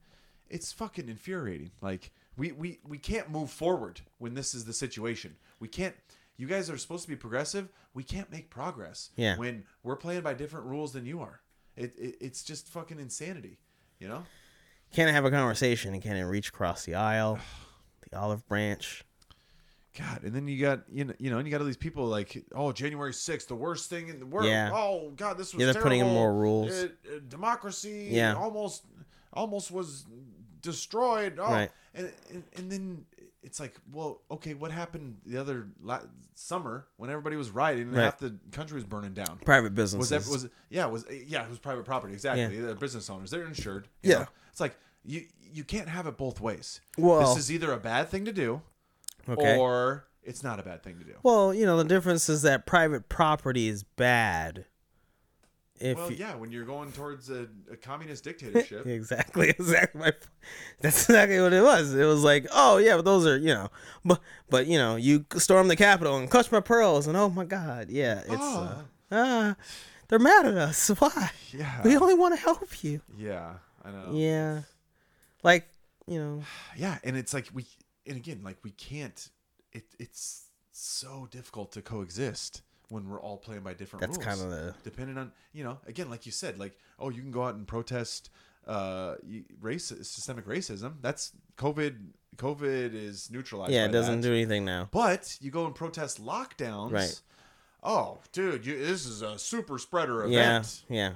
it's fucking infuriating. Like we we we can't move forward when this is the situation. We can't. You guys are supposed to be progressive. We can't make progress. Yeah. When we're playing by different rules than you are, it, it it's just fucking insanity. You know. Can't have a conversation and can't reach across the aisle, *sighs* the olive branch. God, and then you got you know you know, and you got all these people like, oh, January sixth, the worst thing in the world. Yeah. Oh God, this was Yeah, they're putting in more rules. Uh, uh, democracy, Yeah. almost almost was destroyed. Oh. Right. And, and and then it's like, well, okay, what happened the other la- summer when everybody was rioting and Right. half the country was burning down? Private Was businesses. that was yeah was yeah it was private property exactly the business owners they're insured Yeah. know? it's like you you can't have it both ways Well- this is either a bad thing to do okay. or it's not a bad thing to do. Well, you know, the difference is that private property is bad. If Well, you, yeah, when you're going towards a, a communist *laughs* dictatorship, exactly, *laughs* exactly. My, that's exactly what it was. It was like, oh yeah, but those are you know, but but you know, you storm the Capitol and clutch my pearls, and oh my God, yeah, it's uh, ah, they're mad at us. *laughs* Why? yeah, We only want to help you. yeah, I know, Yeah, like you know, *sighs* yeah, and it's like we, and again, like we can't. It it's so difficult to coexist when we're all playing by different That's rules. kind of the- depending on you know, again, like you said, like oh, you can go out and protest uh race systemic racism. That's COVID. COVID is neutralized. yeah, it doesn't that. do anything now. But you go and protest lockdowns. Right. Oh, dude, you, this is a super spreader event. Yeah, event. yeah.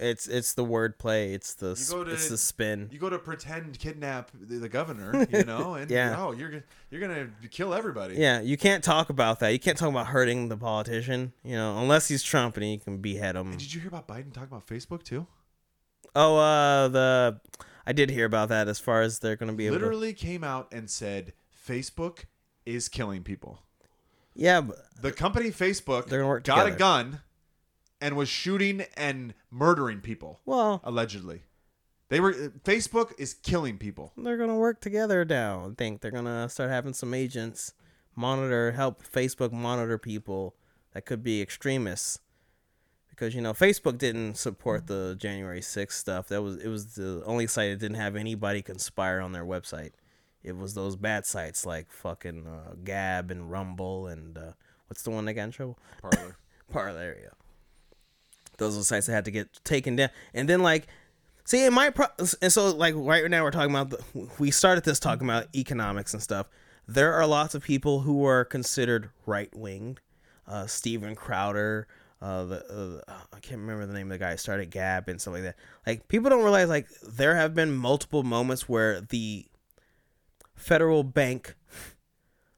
It's it's the wordplay. It's the You to- it's the spin. You go to pretend kidnap the, the governor, *laughs* you know, and Yeah. oh, you're you're gonna kill everybody. Yeah, you can't talk about that. You can't talk about hurting the politician, you know, unless he's Trump and he can behead him. And did you hear about Biden talking about Facebook too? Oh, uh, the I did hear about that. As far as they're going to be able, to, Literally came out and said Facebook is killing people. yeah, but The company Facebook They're gonna work got a gun and was shooting and murdering people well, allegedly. They were Facebook is killing people. they're going to work together now. I think they're going to start having some agents monitor, help Facebook monitor people that could be extremists. Because you know, Facebook didn't support the January 6th stuff. That was it was the only site that didn't have anybody conspire on their website. It was those bad sites like fucking uh, Gab and Rumble and uh, what's the one that got in trouble? Parler. *laughs* Parler, yeah. Those are sites that had to get taken down. And then like, see, in my pro- and so like right now we're talking about the, we started this talking about economics and stuff. There are lots of people who are considered right winged. Uh, Steven Crowder, uh, the uh, I can't remember the name of the guy who started Gab and stuff like that. Like people don't realize like there have been multiple moments where the federal bank *laughs*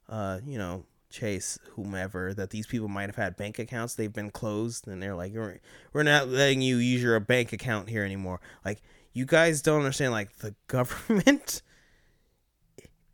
uh, you know, Chase, whomever, that these people might have had bank accounts, they've been closed, and they're like, we're, we're not letting you use your bank account here anymore. Like, you guys don't understand, like, the *laughs* government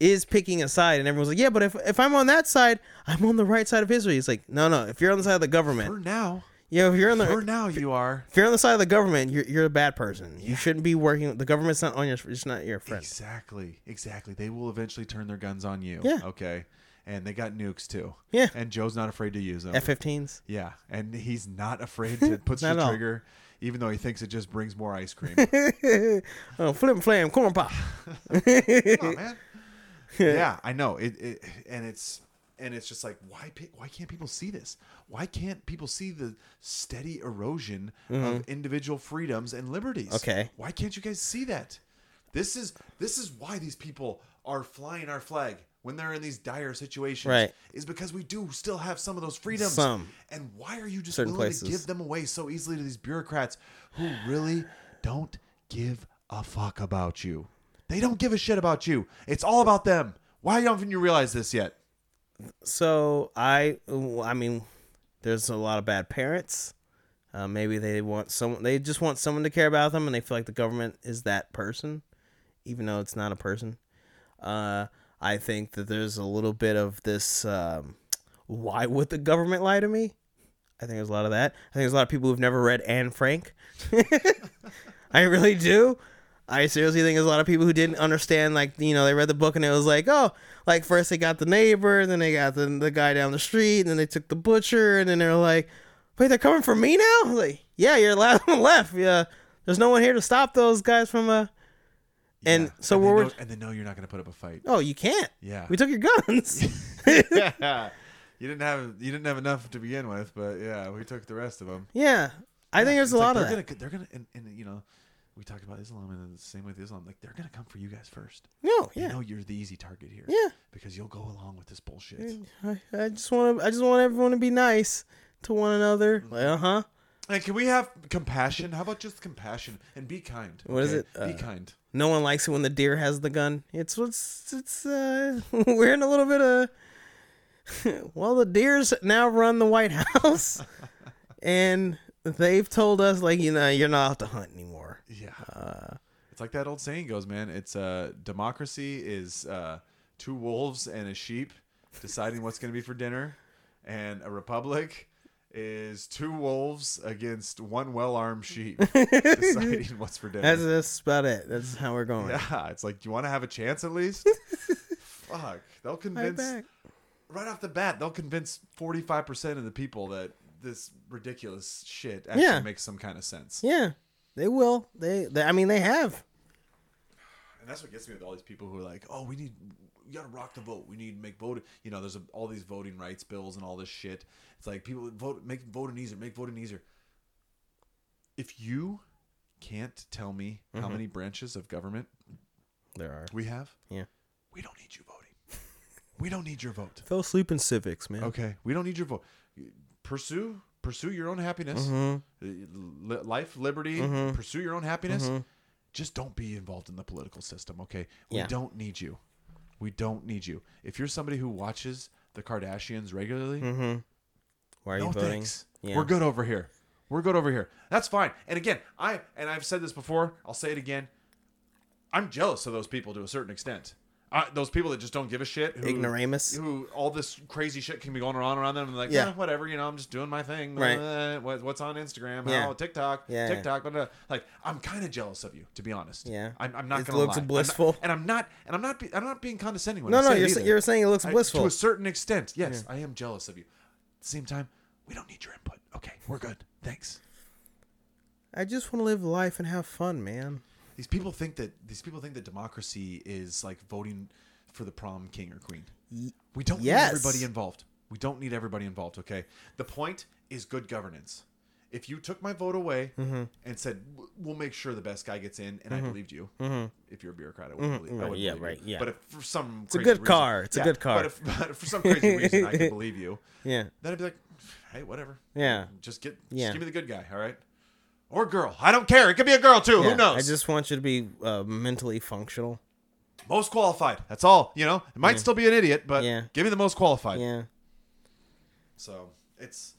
is picking a side, and everyone's like, yeah, but if, if I'm on that side, I'm on the right side of history. It's like, no, no, if you're on the side of the For government, now. yeah, if you're on the, For now you are. if you're on the side of the government, you're, you're a bad person. You shouldn't be working. The government's not on your. It's not your friend. Exactly. Exactly. They will eventually turn their guns on you. Yeah. Okay. And they got nukes too. Yeah. And Joe's not afraid to use them. F-15s. yeah. And he's not afraid to *laughs* put the all. trigger, even though he thinks it just brings more ice cream. *laughs* oh, flip and flame, corn pop. *laughs* Come on, man. yeah, I know it, it, and it's and it's just like why why can't people see this? Why can't people see the steady erosion of individual freedoms and liberties? Mm-hmm. Okay. Why can't you guys see that? This is this is why these people are flying our flag when they're in these dire situations. Right. Is because we do still have some of those freedoms. Some. And why are you just Certain willing places. to give them away so easily to these bureaucrats who really don't give a fuck about you? They don't give a shit about you. It's all about them. Why haven't you realized this yet? So I, I mean, there's a lot of bad parents. Uh, maybe they want someone. They just want someone to care about them, and they feel like the government is that person, even though it's not a person. Uh, I think that there's a little bit of this. Um, why would the government lie to me? I think there's a lot of that. I think there's a lot of people who've never read Anne Frank. *laughs* I really do. I seriously think there's a lot of people who didn't understand, like, you know, they read the book and it was like, oh, like first they got the neighbor, then they got the, the guy down the street, and then they took the butcher, and then they're like, wait, they're coming for me now? Like, yeah, you're the last on the left. Yeah, there's no one here to stop those guys from, uh, and Yeah. so and we're, know, and they know you're not going to put up a fight. oh, you can't. Yeah. We took your guns. yeah. *laughs* *laughs* You didn't have you didn't have enough to begin with, but yeah, we took the rest of them. yeah. I think there's a It's lot like of they're that. Gonna, they're gonna, and, and you know, we talked about Islam, and the same with Islam. Like they're gonna come for you guys first. No, yeah. know you're the easy target here. Yeah. because you'll go along with this bullshit. I, I just want to. I just want everyone to be nice to one another. Like, uh huh. And can we have compassion? How about just compassion and be kind? What is okay? it? be Uh, kind. No one likes it when the deer has the gun. It's what's it's. uh *laughs* We're in a little bit of. *laughs* well, the deers now run the White House, *laughs* and they've told us like you know you're not allowed to hunt anymore. Yeah. Uh, it's like that old saying goes, man. It's uh, democracy is uh, two wolves and a sheep deciding what's going to be for dinner, and a republic is two wolves against one well-armed sheep *laughs* deciding what's for dinner. That's that's about it. That's how we're going. yeah, it's like do you want to have a chance at least. *laughs* Fuck, they'll convince right off the bat. They'll convince forty-five percent of the people that this ridiculous shit actually Yeah. makes some kind of sense. Yeah, they will. They, they. I mean, they have. And that's what gets me with all these people who are like, "Oh, we need, we gotta rock the vote. We need to make voting. You know, there's a, all these voting rights bills and all this shit. It's like people vote, make voting easier, make voting easier. If you can't tell me how Mm-hmm. many branches of government There are. we have, Yeah. we don't need you voting. we don't need your vote. Fell asleep in civics, man. Okay, we don't need your vote. Pursue, pursue your own happiness, Mm-hmm. Li- life, liberty. Pursue your own happiness. Just don't be involved in the political system. Okay, we Yeah. don't need you. We don't need you. If you're somebody who watches the Kardashians regularly, mm-hmm. Why are no you voting? thanks. Yeah. We're good over here. We're good over here. That's fine. And again, I and I've said this before. I'll say it again. I'm jealous of those people to a certain extent. Uh, those people that just don't give a shit. Who, Ignoramus. Who all this crazy shit can be going on around them. And like, Yeah. yeah, whatever. You know, I'm just doing my thing. Right. Uh, what, what's on Instagram? Yeah. Oh, TikTok. Yeah. TikTok. Blah, blah. Like, I'm kind of jealous of you, to be honest. Yeah. I'm, I'm not It gonna looks lie. I'm not- blissful. and I'm not. And I'm not. Be, I'm not being condescending when No, I no, say you're, sa- you're saying it looks I- blissful. to a certain extent. Yes, I am jealous of you. At the same time, we don't need your input. Okay, we're good. Thanks. I just want to live life and have fun, man. These people think that these people think that democracy is like voting for the prom king or queen. We don't yes. need everybody involved. We don't need everybody involved. Okay. The point is good governance. If you took my vote away Mm-hmm. and said we'll make sure the best guy gets in, and I mm-hmm. believed you, mm-hmm. if you're a bureaucrat, I wouldn't mm-hmm. believe. I wouldn't yeah, believe right, you. yeah. But if for some It's a good reason- car, it's a good *laughs* car. But if, but if for some crazy *laughs* reason I can believe you, Yeah. then I'd be like, hey, whatever. Yeah. Just get, Yeah. just give me the good guy, all right? Or girl. I don't care. It could be a girl too. Yeah, Who knows? I just want you to be uh, mentally functional. most qualified. That's all. You know, it might still be an idiot, but Yeah. give me the most qualified. Yeah. So it's.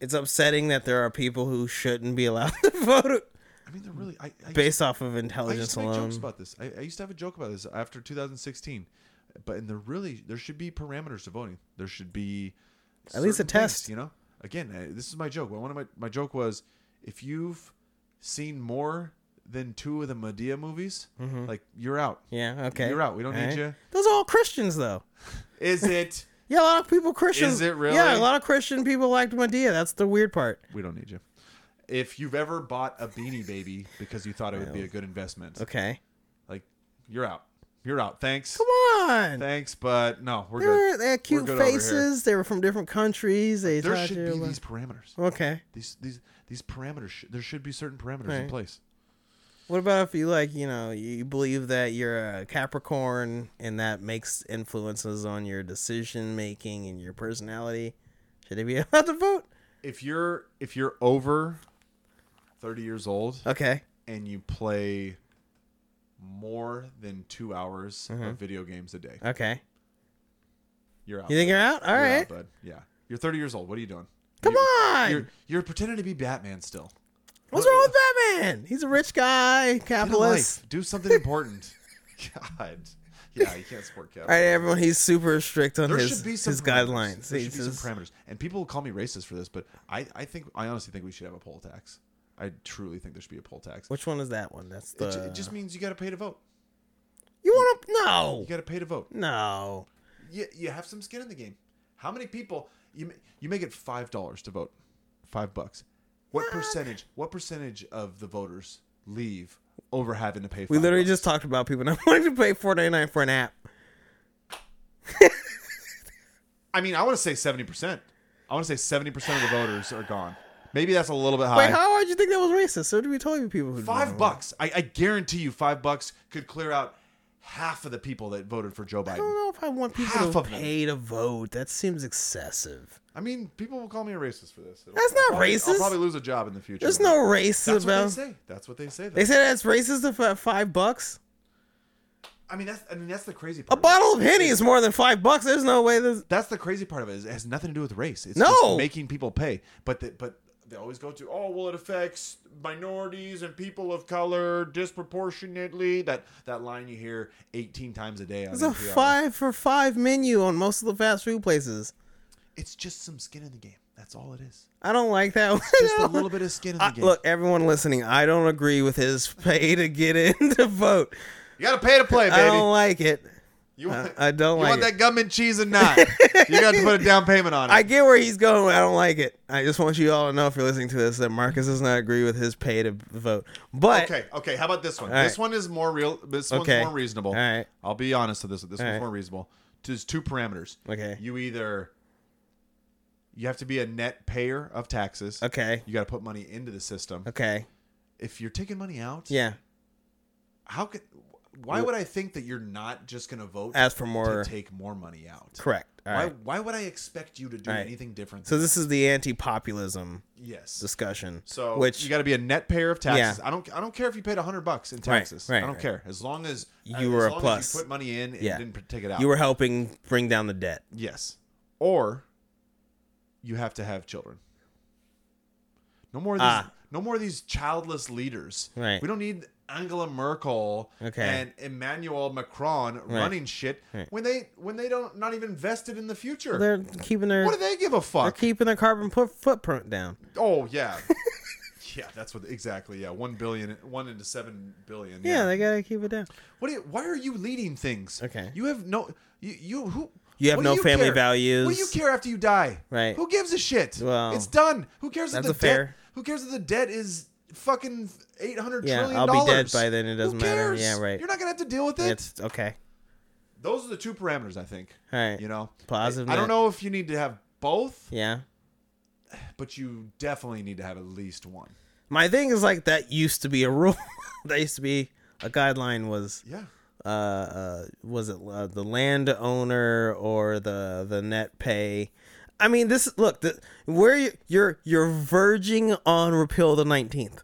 It's upsetting that there are people who shouldn't be allowed *laughs* to vote I mean, they're really. I, I based off of I used intelligence to make alone. jokes about this. I, I used to have a joke about this after 2016, but and there really there should be parameters to voting. There should be At least a things, test. you know, again, this is my joke. Well, one of my my joke was if you've seen more than two of the Madea movies, mm-hmm. like you're out. yeah. Okay. You're out. We don't need Alright. you. Those are all Christians, though. *laughs* Is it? *laughs* Yeah, a lot of people Christians. Is it really? Yeah, a lot of Christian people liked Madea. That's the weird part. we don't need you. If you've ever bought a Beanie Baby because you thought it would be a good investment, Okay. like you're out. You're out. Thanks. Come on. Thanks, but no, we're They, were, good. they had cute good faces. They were from different countries. They There should be these parameters. Okay. These these these parameters. Sh- there should be certain parameters in place. What about if you like, you know, you believe that you're a Capricorn and that makes influences on your decision making and your personality? Should they be *laughs* allowed to vote? If you're if you're over thirty years old Okay. and you play more than two hours Mm-hmm. of video games a day, Okay. you're out. You think you're out? All You're right. out, bud. Yeah, you're thirty years old. What are you doing? Come You- on. You're you're pretending to be Batman still. What's wrong with Batman? He's a rich guy, capitalist. Do something important. *laughs* God. Yeah, you can't support All capitalism. right, everyone. He's super strict on there his should be some his parameters. guidelines. There He should be some parameters. And people will call me racist for this, but I, I think I honestly think we should have a poll tax. I truly think there should be a poll tax. Which one is that one? That's the. It, it just means you got to pay to vote. you want to? No. You got to pay to vote. No. You, you have some skin in the game. How many people you ma- you make it five dollars to vote, five bucks. What percentage? What percentage of the voters leave over having to pay? For We literally bucks? just talked about people not *laughs* wanting to pay four ninety nine for an app. I mean, I want to say seventy percent. I want to say seventy percent of the voters are gone. Maybe that's a little bit high. Wait, how hard you think that was racist? So did we tell you people who Five bucks. I, I guarantee you, five bucks could clear out half of the people that voted for Joe Biden. I don't know if I want people Half to of them. pay to vote. That seems excessive. I mean, people will call me a racist for this. It'll- That's I'll not probably- I'll probably lose a job in the future. There's no race That's what they about. say. That's what they say. though. They say that's racist if at five bucks. I mean, that's I mean that's the crazy part. A bottle of Henny is more than five bucks. There's no way this. That's the crazy part of it. Is it has nothing to do with race. It's No. just making people pay. But the, but they always go to oh well it affects minorities and people of color disproportionately. That that line you hear 18 times a day on It's a five for five menu on most of the fast food places. It's just some skin in the game. That's all it is. I don't like that. Just a *laughs* little bit of skin in the I- game. look, everyone listening, I don't agree with his pay to get in to vote. you got to pay to play, baby. I don't like it. You want, I don't you like want it. that gum and cheese and not. *laughs* you got to put a down payment on it. I get where he's going. I don't like it. I just want you all to know if you're listening to this that Marcus does not agree with his pay to vote. But Okay, okay. How about this one? All This right. one is more real. This Okay. one's more reasonable. All right. I'll be honest with this. This one's right. more reasonable. There's two parameters. Okay. You either you have to be a net payer of taxes. okay, You got to put money into the system. okay, If you're taking money out, yeah. how could? Why would I think that you're not just going to vote Ask for more. to take more money out? Correct. All Why? right. Why would I expect you to do All right. anything different? So this is the anti-populism yes. discussion. So which you got to be a net payer of taxes. Yeah. I don't. I don't care if you paid hundred bucks in Right, taxes. right, I don't right. care as long as You as were a long as plus. you put money in and Yeah. didn't take it out. you were helping bring down the debt. yes, or you have to have children. No more of these. Ah. No more of these childless leaders. Right. We don't need Angela Merkel Okay. and Emmanuel Macron running shit Right. when they when they don't not even vested in the future. They're keeping their what do they give a fuck? they're keeping their carbon put, footprint down. Oh yeah. *laughs* yeah, that's what exactly. Yeah, one billion, one into seven billion. Yeah, they gotta keep it down. What? Do you, why are you leading things? Okay. You have no. You, you who? You have no family care? values. What do you care after you die? Right. Who gives a shit? Well, it's done. Who cares if that's the a fair- debt? Who cares if the debt is fucking eight hundred Yeah, trillion I'll be dead by then, it doesn't Who matter. Yeah, right. You're not gonna have to deal with it. It's okay. Those are the two parameters I think. All right. You know, Positive I, I don't know if you need to have both, Yeah. but you definitely need to have at least one. My thing is like that used to be a rule. *laughs* that used to be a guideline was Yeah. uh, uh was it uh, the landowner or the the net pay i mean this look the where you, you're you're verging on repeal the 19th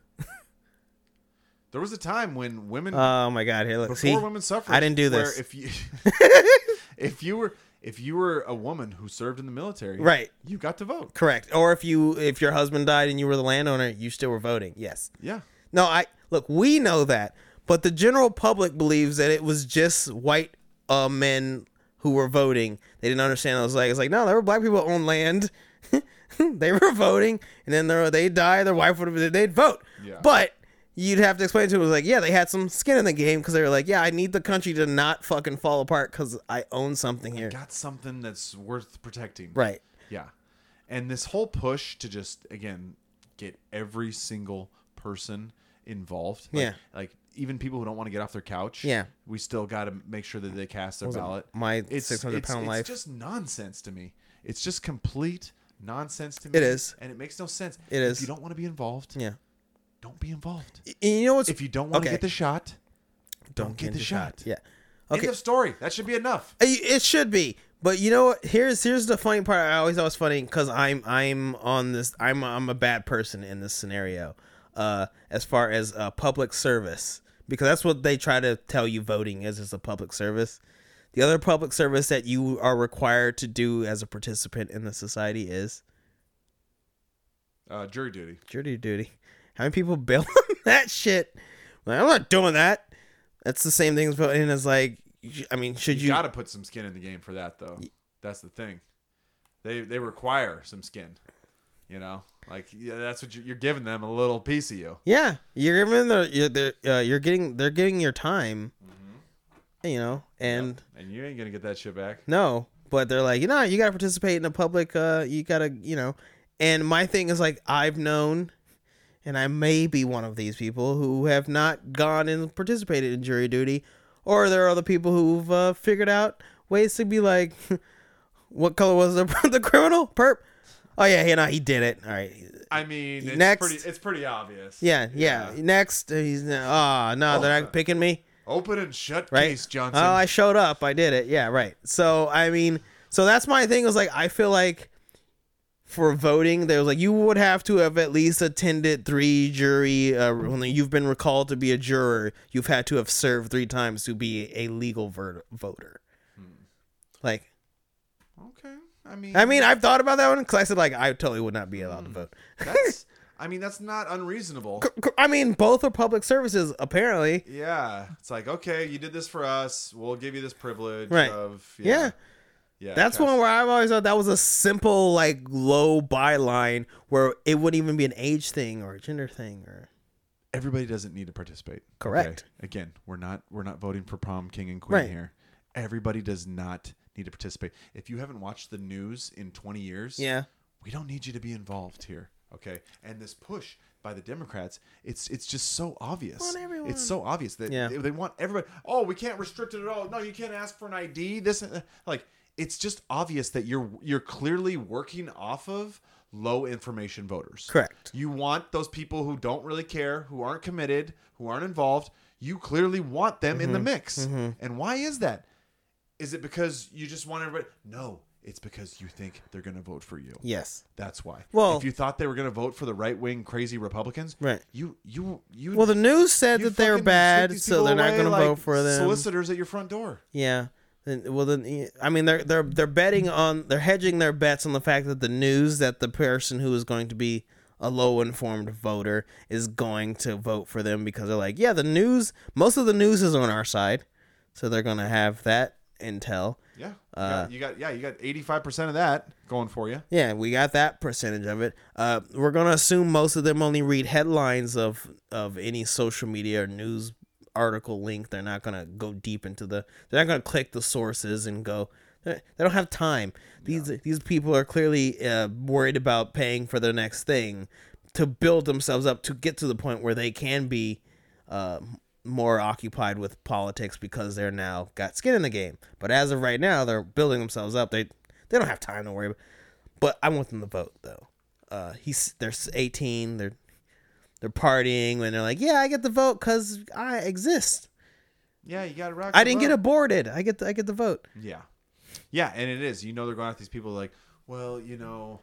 There was a time when women oh my god here look before see women's suffrage. i didn't do where this If you *laughs* if you were if you were a woman who served in the military, Right. you got to vote. correct or if you if your husband died and you were the landowner you still were voting yes Yeah, no i look we know that but the general public believes that it was just white uh, men who were voting they didn't understand i was like it's like no there were black people who owned land *laughs* they were voting and then they they die their wife would have they'd vote Yeah. but you'd have to explain to them like yeah they had some skin in the game because they were like yeah i need the country to not fucking fall apart because i own something here got something that's worth protecting. right Yeah, and this whole push to just again get every single person involved. Like, Yeah. like even people who don't want to get off their couch. Yeah. we still got to make sure that they cast their ballot. My It's 600 it's, pound it's just nonsense to me. It's just complete nonsense to me. It is. and it makes no sense. It is. If you don't want to be involved, yeah. don't be involved. Y- You know what's If you don't want to get the shot, don't get get the the shot. shot. Yeah. End Okay. of story. That should be enough. Uh, It should be, but you know what? Here's here's the funny part. I always thought was funny because I'm I'm on this. I'm I'm a bad person in this scenario, uh, as far as uh, public service because that's what they try to tell you voting is is a public service. The other public service that you are required to do as a participant in the society is Uh, jury duty. jury duty. How many people *laughs* bail on that shit? Like, I'm not doing that. That's the same thing as voting. As like, I mean, should You, you? got to put some skin in the game for that, though. That's the thing. They they require some skin. You know, like yeah, that's what you, you're giving them a little piece of you. Yeah, you're giving the you're they're, uh, you're getting they're getting your time, Mm-hmm. you know, and And you ain't gonna get that shit back. no, but they're like, you know, you gotta participate in the public. Uh, you gotta, you know, and my thing is like I've known, and I may be one of these people who have not gone and participated in jury duty, or there are other people who've uh, figured out ways to be like, *laughs* what color was the *laughs* the criminal? Perp. Oh yeah, you know he did it. All right. I mean, it's Next. pretty it's pretty obvious. Yeah, yeah. Next, uh, he's oh no, they're not picking me. Open and shut right? case, Johnson. Oh, I showed up. I did it. Yeah, right. So I mean, so that's my thing. Was like I feel like for voting, there was like you would have to have at least attended three jury. Uh, when you've been recalled to be a juror, you've had to have served three times to be a legal ver- voter. Like, okay. I mean, I mean, I've thought about that one because I said like I totally would not be allowed to hmm. vote. that's. *laughs* I mean, that's not unreasonable. I mean, both are public services apparently. Yeah, it's like okay, you did this for us. We'll give you this privilege Right. of Yeah. yeah. Yeah, That's one where I've always thought that was a simple, like low byline where it wouldn't even be an age thing or a gender thing or everybody doesn't need to participate. Correct. Again, we're not we're not voting for prom king and queen Right. here. Everybody does not need to participate. If you haven't watched the news in 20 years, yeah, we don't need you to be involved here. Okay? And this push by the Democrats, it's it's just so obvious. It's so obvious that Yeah. they, they want everybody. Oh, we can't restrict it at all. No, you can't ask for an ID. This like it's just obvious that you're you're clearly working off of low information voters. correct. You want those people who don't really care, who aren't committed, who aren't involved. You clearly want them in the Mm-hmm. mix. And why is that? Is it because you just want everybody? No, it's because you think they're going to vote for you. Yes. That's why. Well- if you thought they were going to vote for the right wing crazy Republicans, Right. You you you. Well, the news said that they're bad, so they're not going to like vote for them. Solicitors at your front door. Yeah. Then, well, then I mean they're they're they're betting on they're hedging their bets on the fact that the news that the person who is going to be a low informed voter is going to vote for them because they're like, yeah, the news, most of the news is on our side, so they're going to have that intel. Yeah. You, Uh, got, you got yeah. You got eighty five percent of that going for you. Yeah, we got that percentage of it. Uh, we're gonna assume most of them only read headlines of of any social media or news article link. They're not gonna go deep into the. They're not gonna click the sources and go. They they don't have time. These these people are clearly uh, worried about paying for their next thing to build themselves up to get to the point where they can be uh, more occupied with politics because they're now got skin in the game. But as of right now, they're building themselves up. They they don't have time to worry. about But I want them to vote though. Uh, he's they're 18. They're they're partying and they're like, yeah, I get the vote because I exist. Yeah, you got to rock. I didn't get aborted. I get the, I get the vote. Yeah. Yeah, and it is. You know they're going after these people like, well, you know,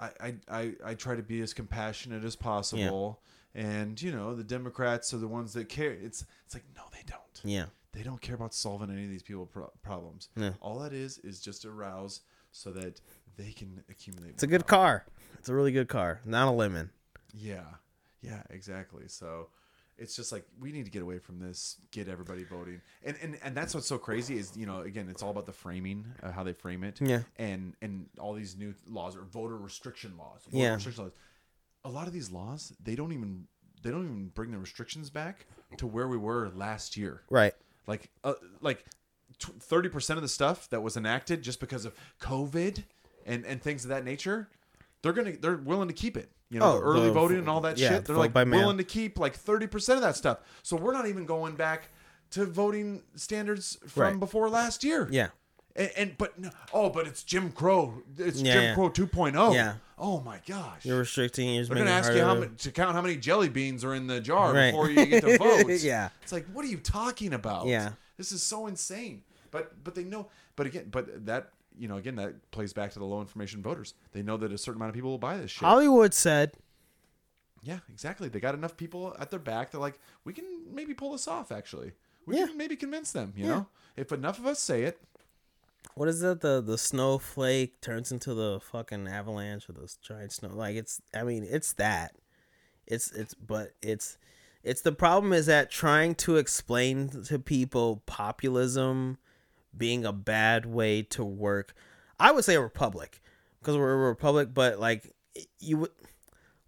I I, I, try to be as compassionate as possible. And, you know, the Democrats are the ones that care. It's it's like, no, they don't. Yeah. They don't care about solving any of these people pro- problems. Yeah. All that is is just a rouse so that they can accumulate. It's a good car. It's a really good car. Not a lemon. Yeah. Yeah, exactly. So it's just like we need to get away from this, get everybody voting. And and and that's what's so crazy is, you know, again, it's all about the framing, uh, how they frame it. Yeah. And and all these new laws or voter restriction laws. Voter Yeah. restriction laws. A lot of these laws, they don't even they don't even bring the restrictions back to where we were last year. Right. Like uh, like thirty percent of the stuff that was enacted just because of COVID and and things of that nature, they're gonna they're willing to keep it You know, Oh, the early the- voting and all that yeah, shit. They're like mail. willing to keep like thirty percent of that stuff. So we're not even going back to voting standards from Right. before last year. Yeah. And, and but no, oh, but it's Jim Crow. It's Yeah, Jim yeah. Crow 2.0. Yeah. Oh my gosh. You're restricting. You're They're gonna ask you how many, to count how many jelly beans are in the jar Right. before you get to *laughs* vote. Yeah. it's like what are you talking about? Yeah. this is so insane. But but they know. But again, but that you know again that plays back to the low information voters. They know that a certain amount of people will buy this shit. Hollywood said, yeah, exactly. They got enough people at their back. They're like, we can maybe pull this off. Actually, we Yeah. can maybe convince them. You Yeah. know, if enough of us say it, "What is that? The the snowflake turns into the fucking avalanche or the giant snow. Like it's. I mean, it's that. It's it's. But it's it's the problem is that trying to explain to people populism being a bad way to work. I would say a republic because we're a republic, but like you would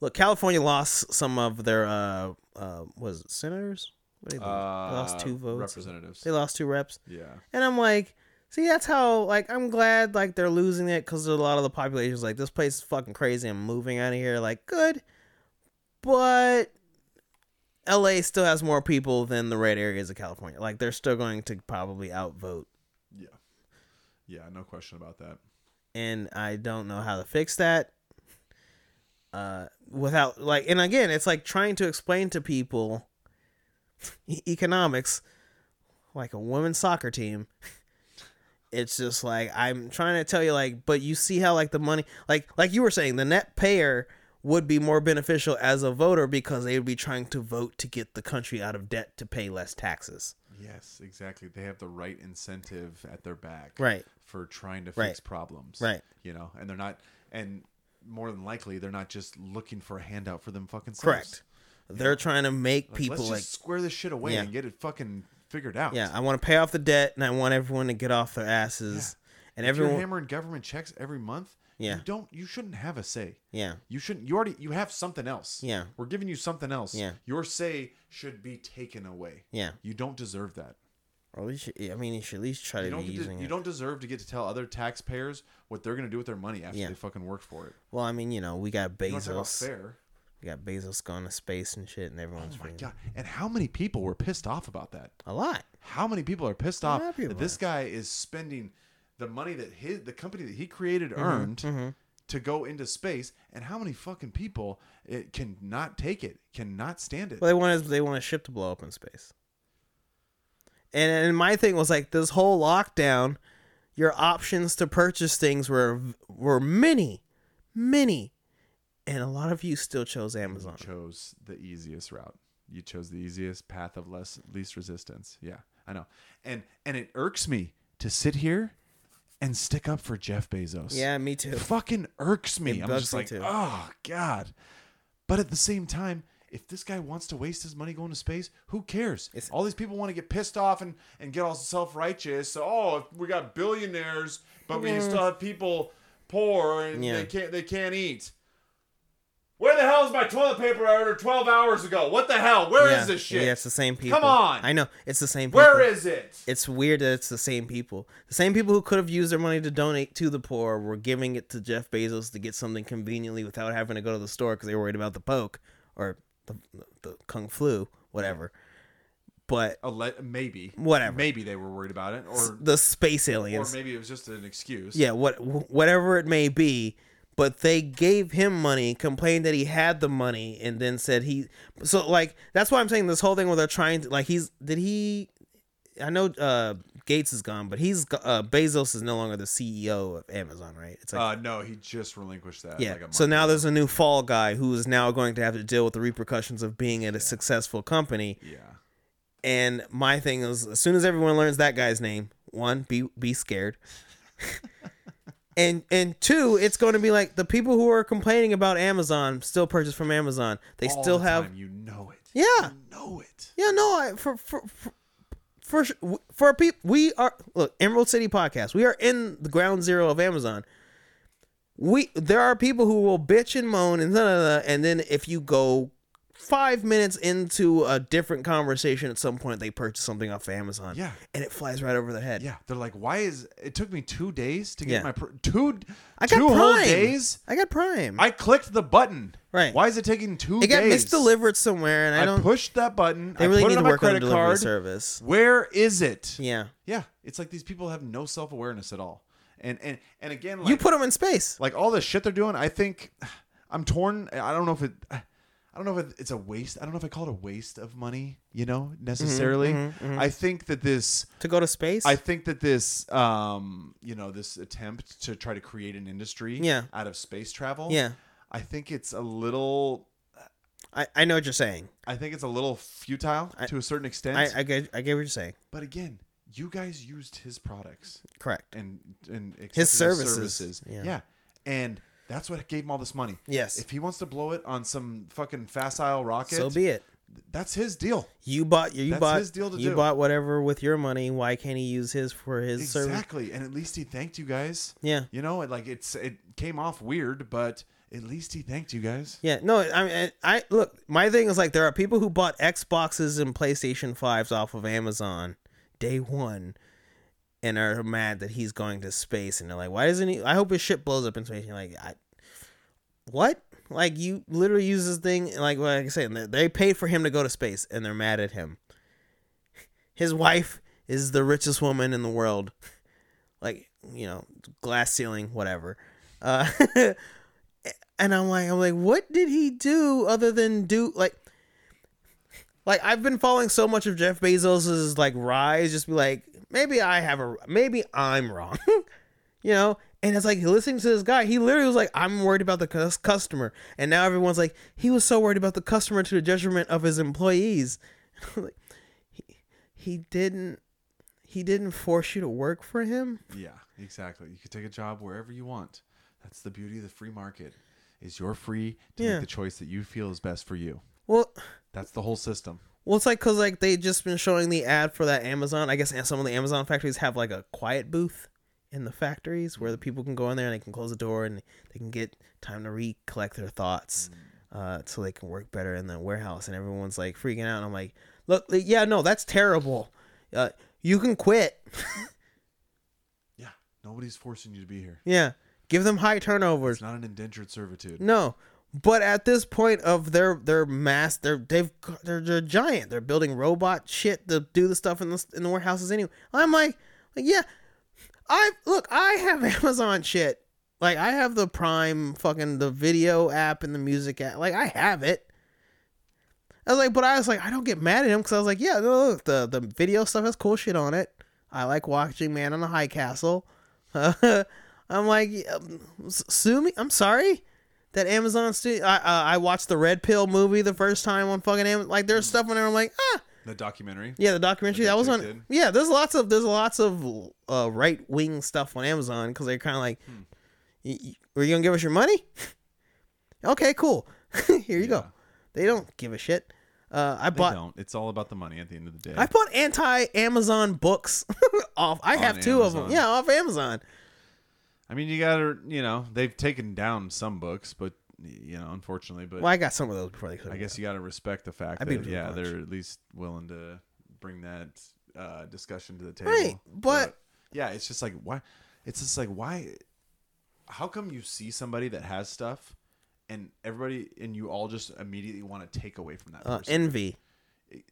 look. California lost some of their uh uh was it senators? What did they, lost two uh, votes. representatives. They lost two reps. yeah. And I'm like, see, that's how like I'm glad like they're losing it because a lot of the population is like this place is fucking crazy. I'm moving out of here. Like, good, but L.A. still has more people than the red areas of California. Like, they're still going to probably outvote. Yeah, no question about that. and I don't know how to fix that. Uh, without like, and again, it's like trying to explain to people economics, like a women's soccer team. It's just like I'm trying to tell you, like, but you see how like the money, like, like you were saying, the net payer would be more beneficial as a voter because they would be trying to vote to get the country out of debt to pay less taxes. Yes, exactly. They have the right incentive at their back, Right. for trying to Right. fix problems, Right. You know, and they're not, and more than likely, they're not just looking for a handout for them fucking selves. Correct. They're trying to make Like, people let's like, square this shit away Yeah. and get it fucking figured out. yeah, I want to pay off the debt and I want everyone to get off their asses. And if you're everyone, hammering government checks every month, Yeah. you don't, you shouldn't have a say. yeah, You shouldn't. You already. You have something else. Yeah. We're giving you something else. Yeah. Your say should be taken away. yeah. You don't deserve that. Or at least, I mean, you should at least try You to don't. be Get using you it. don't deserve to get to tell other taxpayers what they're going to do with their money after Yeah. they fucking work for it. Well, I mean, you know, we got You want to talk about Bezos. fair? We got Bezos going to space and shit, and everyone's Oh my god! And how many people were pissed off about that? a lot. How many people are pissed off lot of people that this guy is spending the money that his the company that he created Mm-hmm, earned to go into space? And how many fucking people it can not take it, cannot stand it? Well, they want they want a ship to blow up in space. And, and my thing was like this whole lockdown, your options to purchase things were were many, many, and a lot of you still chose Amazon. You chose the easiest route. You chose the easiest path of less least resistance. Yeah, I know. And and it irks me to sit here and stick up for Jeff Bezos. Yeah, me too. It fucking irks me. It I'm just me like, too. oh god. But at the same time, if this guy wants to waste his money going to space, who cares? It's- all these people want to get pissed off and, and get all self righteous. So, oh, we got billionaires, but we mm. still have people poor and Yeah. they can't they can't eat. Where the hell is my toilet paper I ordered 12 hours ago? What the hell? Where is yeah, this shit? Yeah, it's the same people. Come on. I know it's the same. people. Where is it? It's weird that it's the same people. The same people who could have used their money to donate to the poor were giving it to Jeff Bezos to get something conveniently without having to go to the store because they were worried about the poke or the, the kung flu, whatever. But le- maybe. Whatever. Maybe they were worried about it, or the space aliens, or maybe it was just an excuse. yeah, what whatever it may be. But they gave him money, complained that he had the money, and then said he. So like that's why I'm saying this whole thing where they're trying to like he's did he. I know uh, Gates is gone, but he's uh, Bezos is no longer the CEO of Amazon, right? It's like Uh, no, he just relinquished that. yeah. Like so now ago. there's a new fall guy who is now going to have to deal with the repercussions of being at a successful company. Yeah. And my thing is, as soon as everyone learns that guy's name, one, be be scared, *laughs* and and two, it's going to be like the people who are complaining about Amazon still purchase from Amazon. They All still the have, time, you know it. yeah, You know it. yeah. No, I for for. for for for people, we are look Emerald City podcast. We are in the ground zero of Amazon. We there are people who will bitch and moan and da, da, da, and then if you go five minutes into a different conversation at some point they purchase something off Amazon. Yeah. and it flies right over their head. Yeah, they're like, why is it took me two days to get Yeah. my pr- two I got two Prime. whole days? I got Prime. I clicked the button. Right. Why is it taking two it got days? misdelivered somewhere, and I, I, don't. pushed that button. they I really put need it to on my work on credit delivery card. service. Where is it? Yeah, Yeah, it's like these people have no self awareness at all. And and and again, like, you put them in space. like all the shit they're doing. I think *sighs* I'm torn. I don't know if it. I don't know if it's a waste. I don't know if I call it a waste of money. You know, necessarily. Mm-hmm, I think that this. To go to space? I think that this, um, you know, this attempt to try to create an industry, Yeah. out of space travel, Yeah. I think it's a little. I, I know what you're saying. I think it's a little futile to a certain extent. I, I get I get what you're saying. but again, you guys used his products Correct. and and His services. Yeah. Yeah. and that's what gave him all this money. Yes. If he wants to blow it on some fucking facile rocket, So be it. that's his deal. You bought you That's bought his deal to you do. bought whatever with your money. Why can't he use his for his service? Exactly, and at least he thanked you guys. Yeah. You know, it, like it's it came off weird, but at least he thanked you guys. Yeah, no, I mean, I look. My thing is like there are people who bought Xboxes and PlayStation fives off of Amazon day one, and are mad that he's going to space, and they're like, "Why doesn't he?" I hope his ship blows up in space. And you're like, I, what? Like you literally use this thing, like like I they- they paid for him to go to space, and they're mad at him. His wife is the richest woman in the world, like you know, glass ceiling, whatever. Uh, *laughs* and I'm like, I'm like, what did he do other than do like, like I've been following so much of Jeff Bezos's like rise, just be like, maybe I have a, maybe I'm wrong, *laughs* you know. And it's like listening to this guy, he literally was like, I'm worried about the cus- customer, and now everyone's like, he was so worried about the customer to the detriment of his employees. *laughs* like, he, he didn't, he didn't force you to work for him. Yeah, exactly. You could take a job wherever you want. That's the beauty of the free market. Is you're free to Yeah. make the choice that you feel is best for you. Well, That's the whole system. Well, it's like because like they just been showing the ad for that Amazon. I guess some of the Amazon factories have like a quiet booth in the factories where the people can go in there and they can close the door and they can get time to recollect their thoughts, uh, so they can work better in the warehouse. And everyone's like freaking out. And I'm like, look, yeah, no, that's terrible. Uh, you can quit. *laughs* Yeah, nobody's forcing you to be here. yeah, give them high turnovers. It's not an indentured servitude. No, but at this point of their their mass, they're they've they're, they're giant. They're building robot shit to do the stuff in the in the warehouses anyway. I'm like, like yeah, I look, I have *laughs* Amazon shit. Like I have the Prime fucking the video app and the music app. Like I have it. I was like, but I was like, I don't get mad at him because I was like, yeah, look, the the video stuff has cool shit on it. I like watching Man on the High Castle. *laughs* I'm like, um, sue me. I'm sorry that Amazon studio. I uh, I watched the Red Pill movie the first time on fucking Amazon. Like there's stuff on there. I'm like, ah, The documentary. yeah, the documentary That that was on. did? Yeah, there's lots of there's lots of uh, right wing stuff on Amazon because they're kind of like, Hmm. y- y- are you gonna give us your money? *laughs* okay, cool. *laughs* Here you go. They don't give a shit. Uh, I They bought don't. It's all about the money at the end of the day. I bought anti Amazon books *laughs* off. I have two of them. Yeah, off Amazon. I mean, you gotta, you know, they've taken down some books, but you know, unfortunately, but Well, I got some of those before they. I guess you gotta respect the fact I that the yeah, they're at least willing to bring that uh, discussion to the table. Right, but- yeah, it's just like why? It's just like why? How come you see somebody that has stuff, and everybody and you all just immediately want to take away from that uh, person? envy.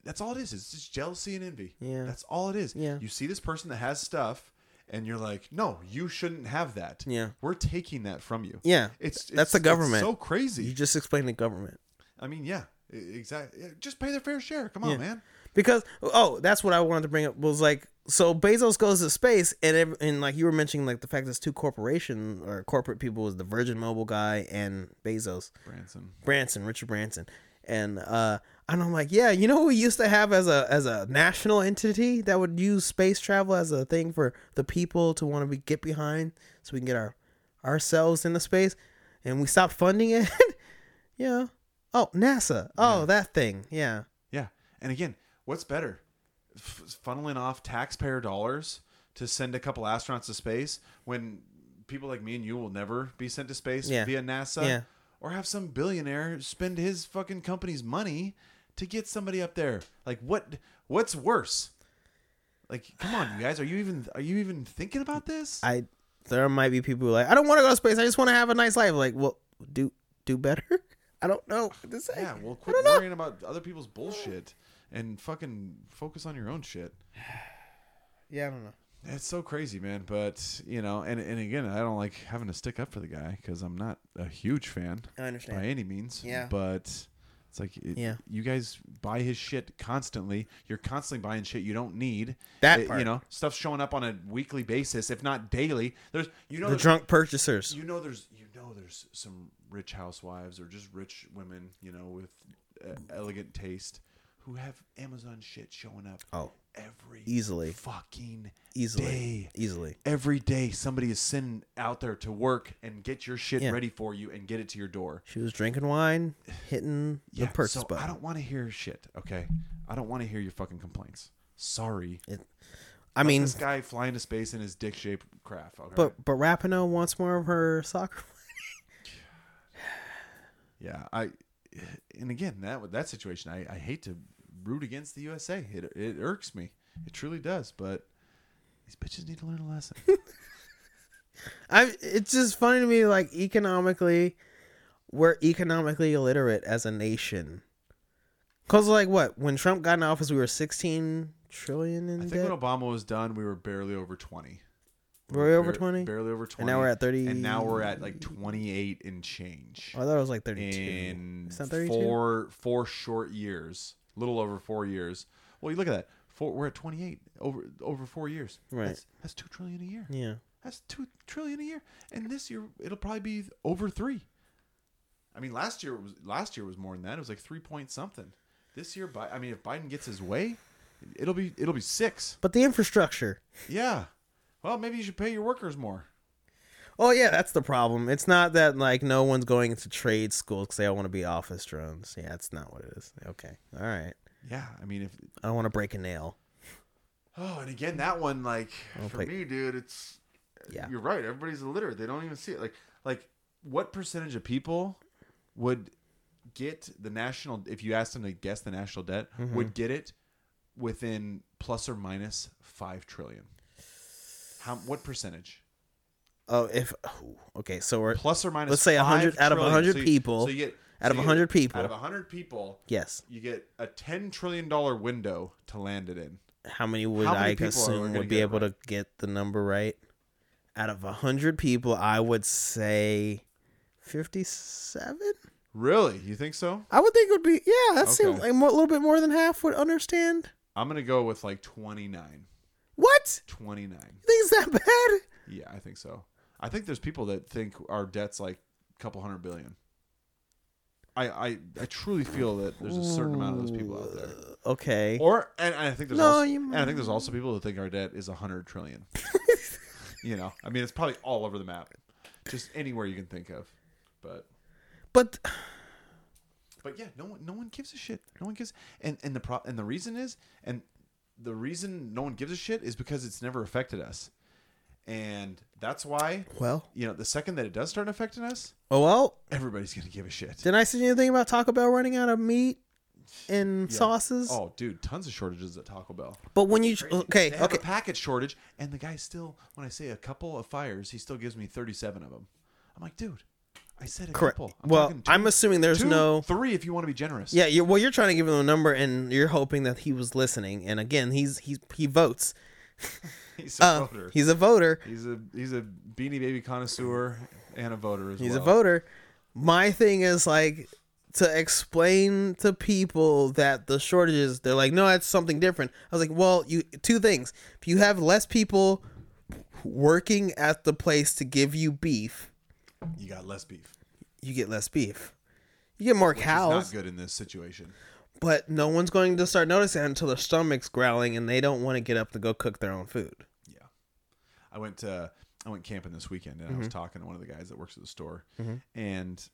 That's all it is. It's just jealousy and envy. Yeah. That's all it is. Yeah. You see this person that has stuff and you're like, "No, you shouldn't have that." Yeah. We're taking that from you. Yeah, It's, that's it's the it's government. so crazy. You just explained the government. I mean, yeah. Exactly. Just pay their fair share. Come on, Yeah. man. because oh that's what i wanted to bring up was like so bezos goes to space and and like you were mentioning like the fact there's two corporation or corporate people was the virgin mobile guy and bezos Branson. branson richard branson and uh and i'm like yeah you know we used to have as a as a national entity that would use space travel as a thing for the people to want to be get behind so we can get our ourselves into space and we stopped funding it *laughs* yeah oh nasa oh that thing yeah Yeah. And again, what's better? F- funneling off taxpayer dollars to send a couple astronauts to space when people like me and you will never be sent to space Yeah. via NASA? Yeah. or have some billionaire spend his fucking company's money to get somebody up there. Like what what's worse? Like come on, you guys, are you even are you even thinking about this? I there might be people who are like, I don't want to go to space. I just want to have a nice life. Like, well, do do better. *laughs* I don't know what to say. yeah, well quit don't know. worrying about other people's bullshit and fucking focus on your own shit. *sighs* Yeah, I don't know. It's so crazy, man. But you know, and and again, I don't like having to stick up for the guy because I'm not a huge fan I understand. by any means. Yeah. But it's like, it, Yeah. you guys buy his shit constantly. You're constantly buying shit you don't need. That It- part. you know, stuff's showing up on a weekly basis, if not daily. There's, you know, The drunk purchasers. you know, there's, you know, there's some rich housewives or just rich women, you know, with uh, elegant taste who have Amazon shit showing up. Oh. Every Easily. fucking Easily. day Easily. every day somebody is sending out there to work and get your shit Yeah. ready for you and get it to your door. She was drinking wine, hitting the purchase so button. I don't want to hear shit, okay? I don't want to hear your fucking complaints. Sorry. It- I mean, this guy flying to space in his dick shaped craft. Okay? but but Rapinoe wants more of her soccer. *sighs* yeah, I and again that that situation, I, I hate to root against the USA. It it irks me. It truly does. But these bitches need to learn a lesson. *laughs* I it's just funny to me like economically we're economically illiterate as a nation. Cause like what when Trump got in office we were 16 trillion in I think debt. when Obama was done, we were barely over twenty. Were we over 20? Barely over twenty. And now we're at 30 And now we're at like twenty eight and change. Oh, I thought it was like 32. in Is that 32? four four short years, little over four years. Well, you look at that. Four, we're at twenty eight over over four years. Right. That's, that's two trillion a year. Yeah. That's two trillion a year. And this year it'll probably be over three. I mean, last year was last year was more than that. It was like three point something. This year, I mean, if Biden gets his way, it'll be it'll be six. But the infrastructure. Yeah. Well, maybe you should pay your workers more. Oh yeah, that's the problem. It's not that like no one's going into trade schools because they all want to be office drones. Yeah, that's not what it is. Okay, all right. Yeah. I mean, if I don't want to break a nail. Oh, and again, that one, like for play- me, dude, it's Yeah. You're right. Everybody's illiterate. They don't even see it. Like, like what percentage of people would get the national? If you asked them to guess the national debt, Mm-hmm. would get it within plus or minus five trillion. How? What percentage? Oh, if oh, okay, so we're Plus or minus. Let's say 100 out of. 100 So people- So you get out of so you 100 get- people- Out of hundred people, yes. you get a ten trillion dollar window to land it in. How many would How many I assume would be able right? to get the number right? Out of hundred people, I would say fifty-seven. Really? You think so? I would think it would be yeah. That seems like a little bit more than half would understand. I'm gonna go with like 29. What? 29. You think it's that bad? Yeah, I think so. I think there's people that think our debt's like a couple hundred billion. I I, I truly feel that there's a certain amount of those people out there. Okay. Or and, and I think there's No, also, you- and I think there's also people that think our debt is a hundred trillion. *laughs* you know, I mean, it's probably all over the map, just anywhere you can think of. But But but yeah, no one no one gives a shit. No one gives and and the pro and the reason is and the reason no one gives a shit is because it's never affected us. And that's why well, you know, the second that it does start affecting us, oh well. everybody's gonna give a shit. Didn't I say anything about Taco Bell running out of meat and Yeah. sauces? Oh, dude, tons of shortages at Taco Bell. But when you okay, They have okay, a package shortage, and the guy still, when I say a couple of fires, he still gives me thirty-seven of them. I'm like, dude, I said a correct. couple. I'm well, talking two- I'm assuming there's two, no. three if you want to be generous. Yeah, you're, well, you're trying to give him a number, and you're hoping that he was listening. And again, he's he's he votes. *laughs* he's a Uh, voter. he's a voter. He's a he's a beanie baby connoisseur and a voter as He's well. He's a voter. My thing is like to explain to people that the shortages. They're like, no, that's something different. I was like, well, you two things. If you have less people working at the place to give you beef, You got less beef. you get less beef. You get more Which cows. is not good in this situation. but no one's going to start noticing until their stomach's growling and they don't want to get up to go cook their own food. I went to I went camping this weekend, and I Mm-hmm. was talking to one of the guys that works at the store, and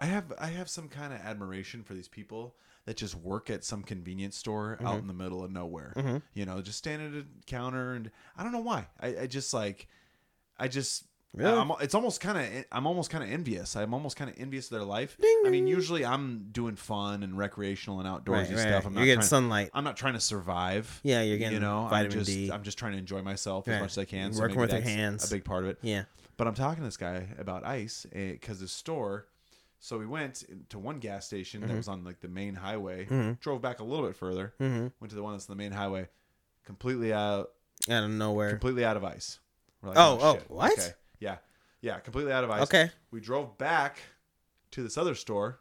I have I have some kind of admiration for these people that just work at some convenience store Mm-hmm. out in the middle of nowhere. You know, just stand at a counter, and I don't know why. I, I just like, I just Really? I'm, it's almost kind of I'm almost kind of envious. I'm almost kind of envious of their life. I mean, usually I'm doing fun and recreational and outdoorsy Right, right, stuff. I'm You're not getting trying, sunlight. I'm not trying to survive. Yeah, you're getting you know, vitamin I'm just, D. I'm just trying to enjoy myself as much as I can. So Working with your hands. a big part of it. Yeah. But I'm talking to this guy about ice because the store. So we went to one gas station Mm-hmm. that was on like the main highway. Drove back a little bit further. Mm-hmm. Went to the one that's on the main highway. Completely out, Out of nowhere. completely out of ice. Like, Oh, oh, shit. what? Okay. Yeah, yeah, completely out of ice. Okay. We drove back to this other store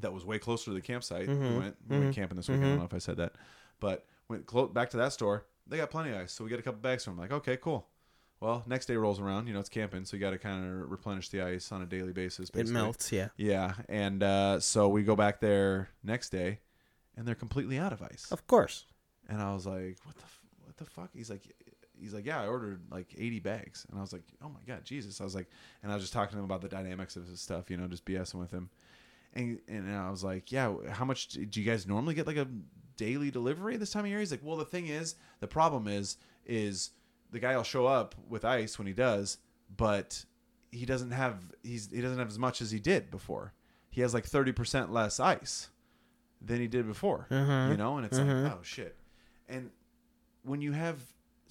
that was way closer to the campsite. We Mhm. went we went Mhm. camping this weekend. I don't know if I said that, but went clo- back to that store. They got plenty of ice, so we get a couple bags from them. Like, okay, cool. Well, next day rolls around. You know, it's camping, so you got to kind of replenish the ice on a daily basis. It melts. Yeah. Yeah, and uh, so we go back there next day, and they're completely out of ice. Of course. And I was like, "What the, f- what the fuck?" He's like, "He's like, yeah, I ordered like 80 bags." And I was like, "Oh my god, Jesus!" I was like, and I was just talking to him about the dynamics of his stuff, you know, just BSing with him. And and I was like, "Yeah, how much do you guys normally get like a daily delivery this time of year?" He's like, "Well, the thing is, the problem is, is the guy will show up with ice when he does, but he doesn't have he's he doesn't have as much as he did before. He has like 30% less ice." than he did before. Mhm. You know, and it's like, oh shit. And when you have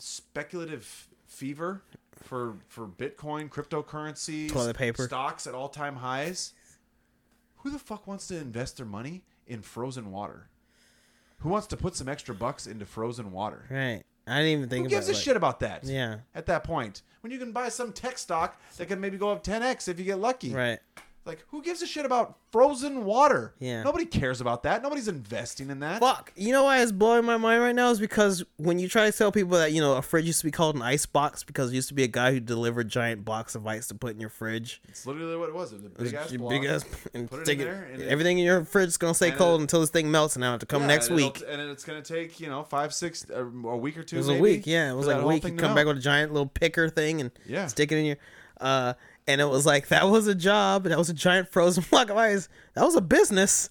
speculative fever for for Bitcoin, cryptocurrencies, Toilet paper. stocks at all time highs, who the fuck wants to invest their money in frozen water? Who wants to put some extra bucks into frozen water? Right. I didn't even think Who about gives a like- shit about that? Yeah. At that point, when you can buy some tech stock that can maybe go up 10x if you get lucky. Right. Like, who gives a shit about frozen water? Yeah. Nobody cares about that. Nobody's investing in that. Fuck. You know why it's blowing my mind right now is because when you try to tell people that you know a fridge used to be called an ice box because it used to be a guy who delivered giant blocks of ice to put in your fridge. It's literally what it was. It was a big ass block. big ass- and Put it in there, and it- everything in your fridge is gonna stay cold it- until this thing melts, and I have to come Yeah, next and week. and it's gonna take you know five, six, uh, a week or two. It was a week, yeah. It was like a week. You to come back with a giant little picker thing and Yeah. stick it in your. Uh, and it was like that was a job. That was a giant frozen *laughs* block of ice. That was a business.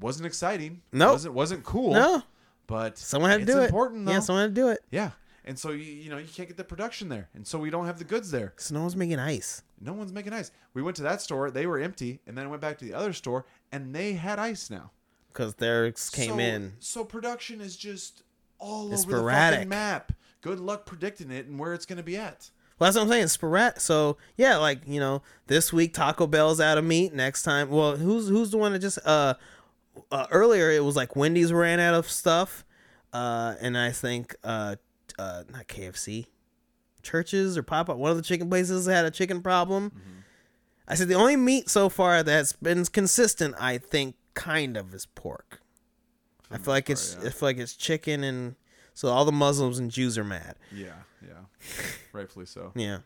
wasn't exciting. Nope. wasn't wasn't cool. No, but someone had to do important, it. Though. Yeah, someone had to do it. yeah, and so you you know you can't get the production there, and so we don't have the goods there. So no one's making ice. No one's making ice. We went to that store; they were empty, and then I went back to the other store, and they had ice now. because theirs came so, in. So production is just all It's over the fucking map. Good luck predicting it and where it's going to be at. Well, that's what I'm saying. Sporadic. So yeah, like you know, this week Taco Bell's out of meat. Next time, well, who's who's the one that just uh, uh earlier it was like Wendy's ran out of stuff, uh, and I think uh, uh not KFC, Church's or Popeyes. One of the chicken places had a chicken problem. I said the only meat so far that's been consistent, I think, kind of is pork. I feel like it's part, I feel like it's chicken and so all the Muslims and Jews are mad. Yeah, yeah, rightfully so. *laughs* Yeah.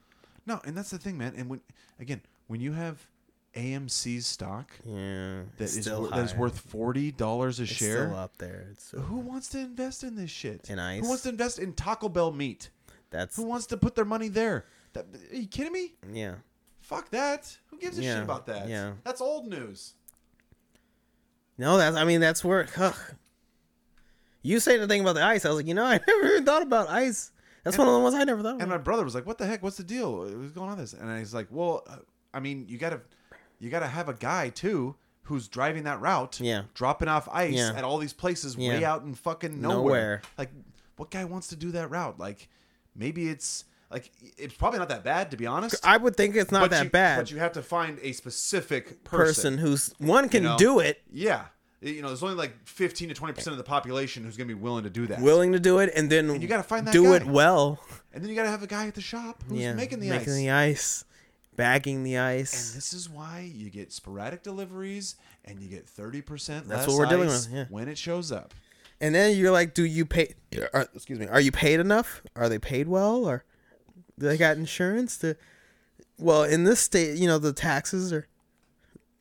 No, and that's the thing, man. And when again, when you have AMC's stock Yeah. that is wor- that is worth forty dollars a It's share, still up there. It's still- who wants to invest in this shit? In ice? Who wants to invest in Taco Bell meat? that's Who wants to put their money there? That, are you kidding me? yeah. Fuck that. Who gives a Yeah, shit about that? yeah. That's old news. No, that's I mean that's where you say the thing about the ice. I was like, you know, *laughs* I never even thought about ice. That's one of the ones I never thought And about. my brother was like, "What the heck? What's the deal? What's going on this?" And he's like, "Well, uh, I mean, you gotta, you gotta have a guy too who's driving that route, Yeah. dropping off ice Yeah. at all these places way out in fucking nowhere. Nowhere. Like, what guy wants to do that route? Like, maybe it's like it's probably not that bad to be honest. I would think it's not that you, bad. But you have to find a specific person person. who's one can know? do it, yeah, you know, there's only like 15 to 20 percent of the population who's gonna be willing to do that. willing to do it, and then you gotta find that do guy. it well. and then you gotta have a guy at the shop who's yeah, making the making ice. Making the ice, bagging the ice. And this is why you get sporadic deliveries and you get 30% That's less what we're dealing with, yeah. when it shows up. And then you're like, do you pay? Are, excuse me. Are you paid enough? Are they paid well? Or do they got insurance to? Well, in this state, you know the taxes are,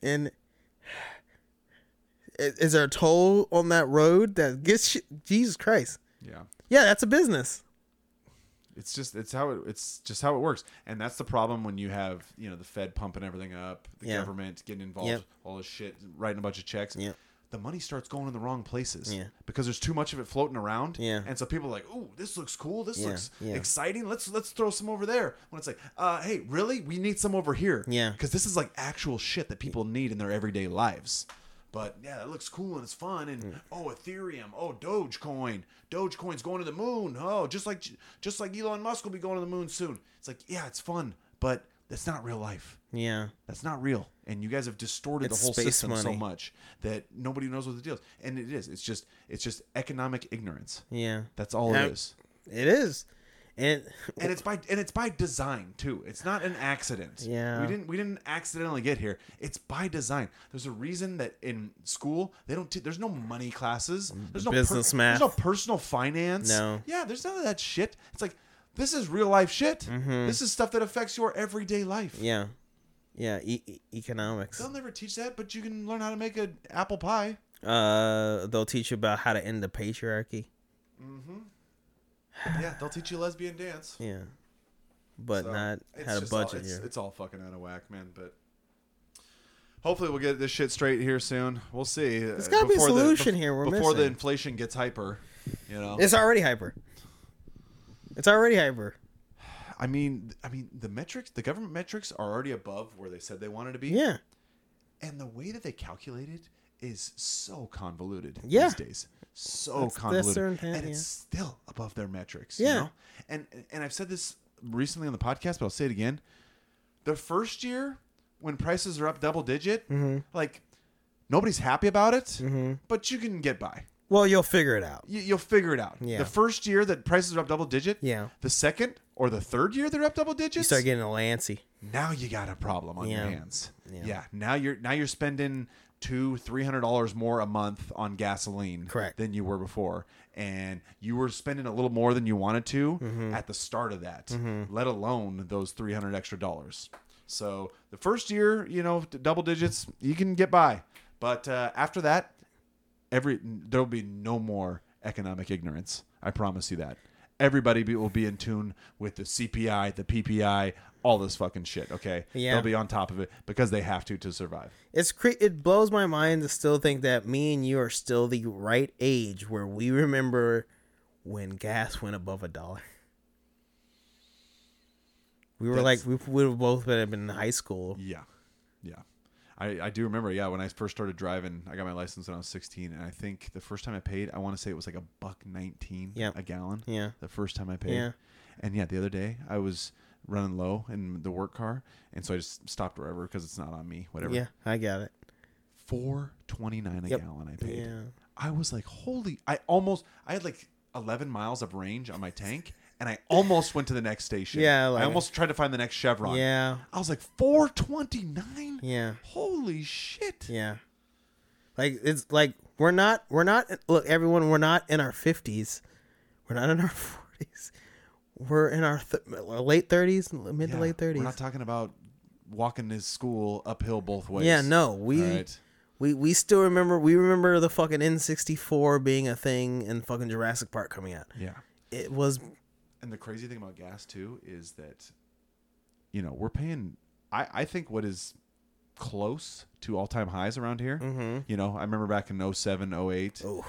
and is is there a toll on that road that gets you- Jesus Christ? Yeah. Yeah, that's a business. It's just it's how it it's just how it works. And that's the problem when you have, you know, the Fed pumping everything up, the Yeah. government getting involved, Yep. all this shit, writing a bunch of checks. Yep. the money starts going in the wrong places. Yeah. Because there's too much of it floating around. Yeah. And so people are like, "Ooh, this looks cool. This Yeah, looks yeah. exciting. Let's let's throw some over there." When it's like, "Uh, hey, really? We need some over here." Yeah. Because this is like actual shit that people need in their everyday lives. But yeah, it looks cool and it's fun. And oh, Ethereum. Oh, Dogecoin. Dogecoin's going to the moon. Oh, just like just like Elon Musk will be going to the moon soon. It's like, yeah, it's fun, but that's not real life. Yeah. That's not real. And you guys have distorted It's the whole space system so much that nobody knows what the deal is. And it is. It's just it's just economic ignorance. Yeah. That's all it is. It is. And And it's by and it's by design too. It's not an accident. Yeah. We didn't we didn't accidentally get here. It's by design. There's a reason that in school they don't. T- there's no money classes. There's no Business math. There's no personal finance. No. Yeah. There's none of that shit. It's like this is real life shit. Mm-hmm. This is stuff that affects your everyday life. yeah. Yeah, e- e- economics. They'll never teach that, but you can learn how to make an apple pie. Uh they'll teach you about how to end the patriarchy. Yeah, they'll teach you lesbian dance. Yeah. But So, not how to just all- budget it's, here. it's all fucking out of whack, man. But hopefully we'll get this shit straight here soon. We'll see. There's gotta be a solution here we're before the inflation gets hyper. You know, It's already hyper. It's already hyper. I mean, I mean, the metrics, the government metrics are already above where they said they wanted to be. Yeah. and the way that they calculate it is so convoluted Yeah. these days. So That's- convoluted, and yeah. it's still above their metrics. Yeah. you know? and and I've said this recently on the podcast, but I'll say it again. The first year when prices are up double digit, Mm-hmm. like nobody's happy about it, but you can get by. Well, you'll figure it out. You, you'll figure it out. Yeah. The first year that prices are up double digit, Yeah. The second or the third year they're up double digits, You start getting a lancy. now you got a problem on Yeah. your hands. Yeah. Yeah. Now you're now you're spending two three hundred dollars more a month on gasoline Correct. than you were before, and you were spending a little more than you wanted to Mm-hmm. at the start of that. Let alone those three hundred extra dollars. So the first year, you know, double digits, you can get by, but uh, after that, every there'll be no more economic ignorance. I promise you that. Everybody be, will be in tune with the CPI, the PPI, all this fucking shit. Okay, Yeah. they'll be on top of it because they have to to survive. It's cre- it blows my mind to still think that me and you are still the right age where we remember when gas went above a dollar. We were That's- like we would have both been in high school. Yeah, yeah. I, I do remember. Yeah, when I first started driving, I got my license when I was 16, and I think the first time I paid, I want to say it was like a buck 19 Yep. a gallon. Yeah. the first time I paid. Yeah. And yeah, the other day I was running low in the work car, and so I just stopped wherever because it's not on me. Whatever. Yeah, I got it. four twenty nine a Yep. gallon I paid. Yeah. I was like, holy! I almost I had like eleven miles of range on my tank, and I almost went to the next station. Yeah, like- I almost tried to find the next Chevron. Yeah. I was like four twenty nine. Yeah. Holy shit! Yeah. Like it's like we're not we're not look everyone we're not in our 50s. We're not in our 40s. We're in our th- late 30s, mid Yeah, to late 30s. We're not talking about walking to school uphill both ways. yeah, no. We right. we we still remember we remember the fucking N64 being a thing and fucking Jurassic Park coming out. Yeah. It was And the crazy thing about gas too is that, you know, we're paying. I I think what is close to all time highs around here. Mm-hmm. You know, I remember back in 07, 08. oh,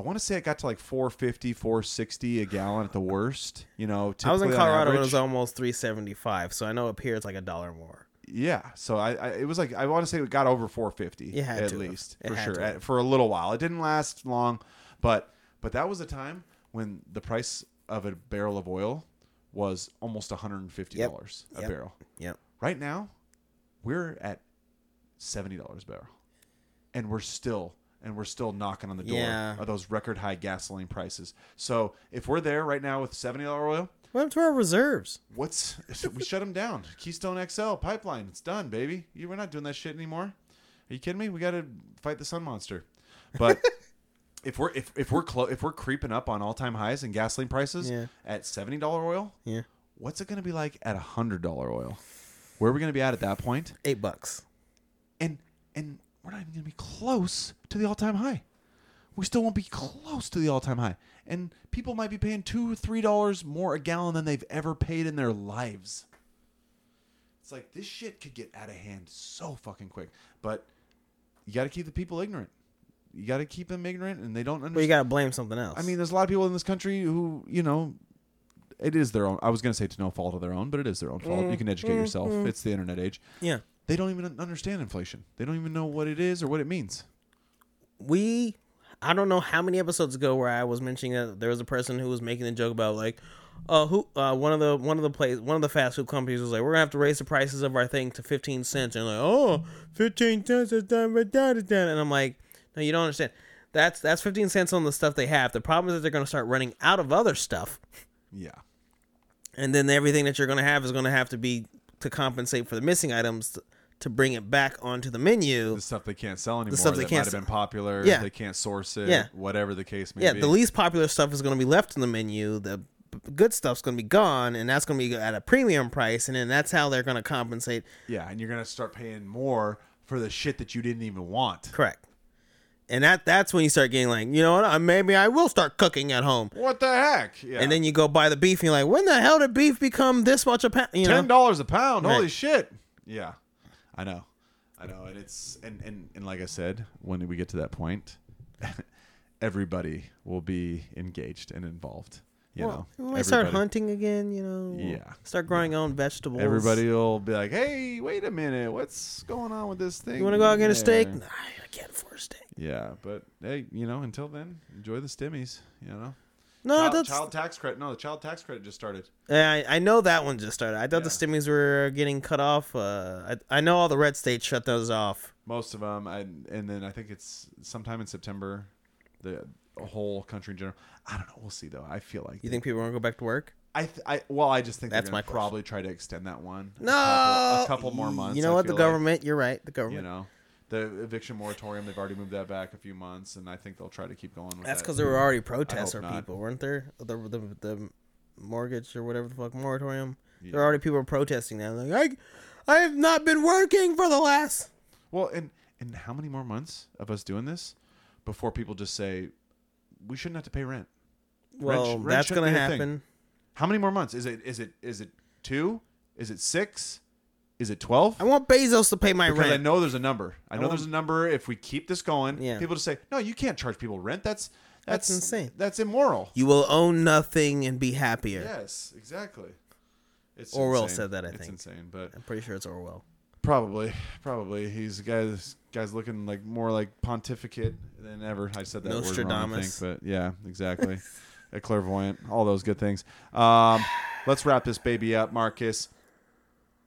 I want to say it got to like 450, 460 a gallon at the worst. You know, I was in Colorado it was almost 375, so I know up here it's like a dollar more. Yeah, so I, I it was like I want to say it got over 450 It had at least for sure at, for a little while. It didn't last long, but but that was a time when the price of a barrel of oil was almost 150 dollars a Yep. barrel. Yep. Right now, we're at seventy dollars a barrel, and we're still and we're still knocking on the door Yeah. of those record high gasoline prices. So if we're there right now with seventy dollar oil, What happened to our reserves? What's *laughs* we shut them down? Keystone XL pipeline. It's done, baby. You, we're not doing that shit anymore. Are you kidding me? We got to fight the sun monster. But *laughs* if we're if, if we're clo- if we're creeping up on all time highs in gasoline prices Yeah. at seventy dollar oil, Yeah. what's it going to be like at hundred dollar oil? Where are we going to be at at that point? Eight bucks. And and we're not even going to be close to the all time high. We still won't be close to the all time high. And people might be paying two, three dollars more a gallon than they've ever paid in their lives. It's like this shit could get out of hand so fucking quick. But you got to keep the people ignorant. you got to keep them ignorant, and they don't But you gotta blame something else. I mean, there's a lot of people in this country who, you know, it is their own. I was going to say to no fault of their own, but it is their own fault. You mm-hmm. can educate mm-hmm. yourself. Mm-hmm. It's the internet age. yeah, They don't even understand inflation. They don't even know what it is or what it means. we. I don't know how many episodes ago where I was mentioning that there was a person who was making a joke about like, uh, who uh, one of the one of the place one of the fast food companies was like, we're gonna have to raise the prices of our thing to fifteen cents, and like, oh, 15 cents is done, da, da, da, da. and I'm like, no, you don't understand. That's that's fifteen cents on the stuff they have. The problem is that they're gonna start running out of other stuff. Yeah. and then everything that you're going to have is going to have to be to compensate for the missing items to, to bring it back onto the menu. The stuff they can't sell anymore. The stuff they that can't might have been popular. Yeah. They can't source it. Yeah. Whatever the case may Yeah, be. the least popular stuff is going to be left in the menu. The good stuff's going to be gone, and that's going to be at a premium price, and then that's how they're going to compensate. yeah, and you're gonna start paying more for the shit that you didn't even want. Correct. And that that's when you start getting like, you know what? uh, Maybe I will start cooking at home. What the heck? Yeah. And then you go buy the beef, and you're like, when the hell did beef become this much a pound? You know? ten dollars a pound. Holy shit! Yeah, I know, I know, and it's and and and like I said, when we get to that point, *laughs* everybody will be engaged and involved. You Well, know, we might start hunting again. You know, Yeah. Start growing our own vegetables. Everybody will be like, "Hey, wait a minute, what's going on with this thing?" You want to go out and get a steak? Nah, I can't afford a steak. Yeah, but hey, you know, until then, enjoy the stimmies. You know, No, child, that's. child tax credit. No, the child tax credit just started. Yeah, I, I know that one just started. I thought the Yeah. stimmies were getting cut off. Uh, I, I know all the red states shut those off. Most of them, and and then I think it's sometime in September, the whole country in general. I don't know. We'll see though. I feel like You think people are gonna go back to work? I, th- I well, I just think That's they're my question. probably try to extend that one. a No, couple, a couple more months. You know I what? The feel like. government. You're right. The government. you know, the eviction moratorium. They've already moved that back a few months, and I think they'll try to keep going with that. That's that. because there were already protests or people, weren't there? The, the the mortgage or whatever the fuck moratorium. Yeah. There are already people protesting now. Like I, I have not been working for the last. Well, and and how many more months of us doing this before people just say we shouldn't have to pay rent? Well, rent that's gonna a thing. happen. How many more months? Is it is it is it two? Is it six? Is it twelve? I want Bezos to pay my rent. Because I rent. know there's a number. I know want- there's a number. If we keep this going, Yeah. people just say, "No, you can't charge people rent. That's that's, That's insane. That's immoral." You will own nothing and be happier. Yes, exactly. It's Orwell insane. said that, I it's think. insane, but I'm pretty sure it's Orwell. probably, probably he's a guy. This guy's looking like more like pontificate than ever. I said that word wrong, I think, Nostradamus. but yeah, exactly. *laughs* a clairvoyant, all those good things. Um, let's wrap this baby up, Marcus.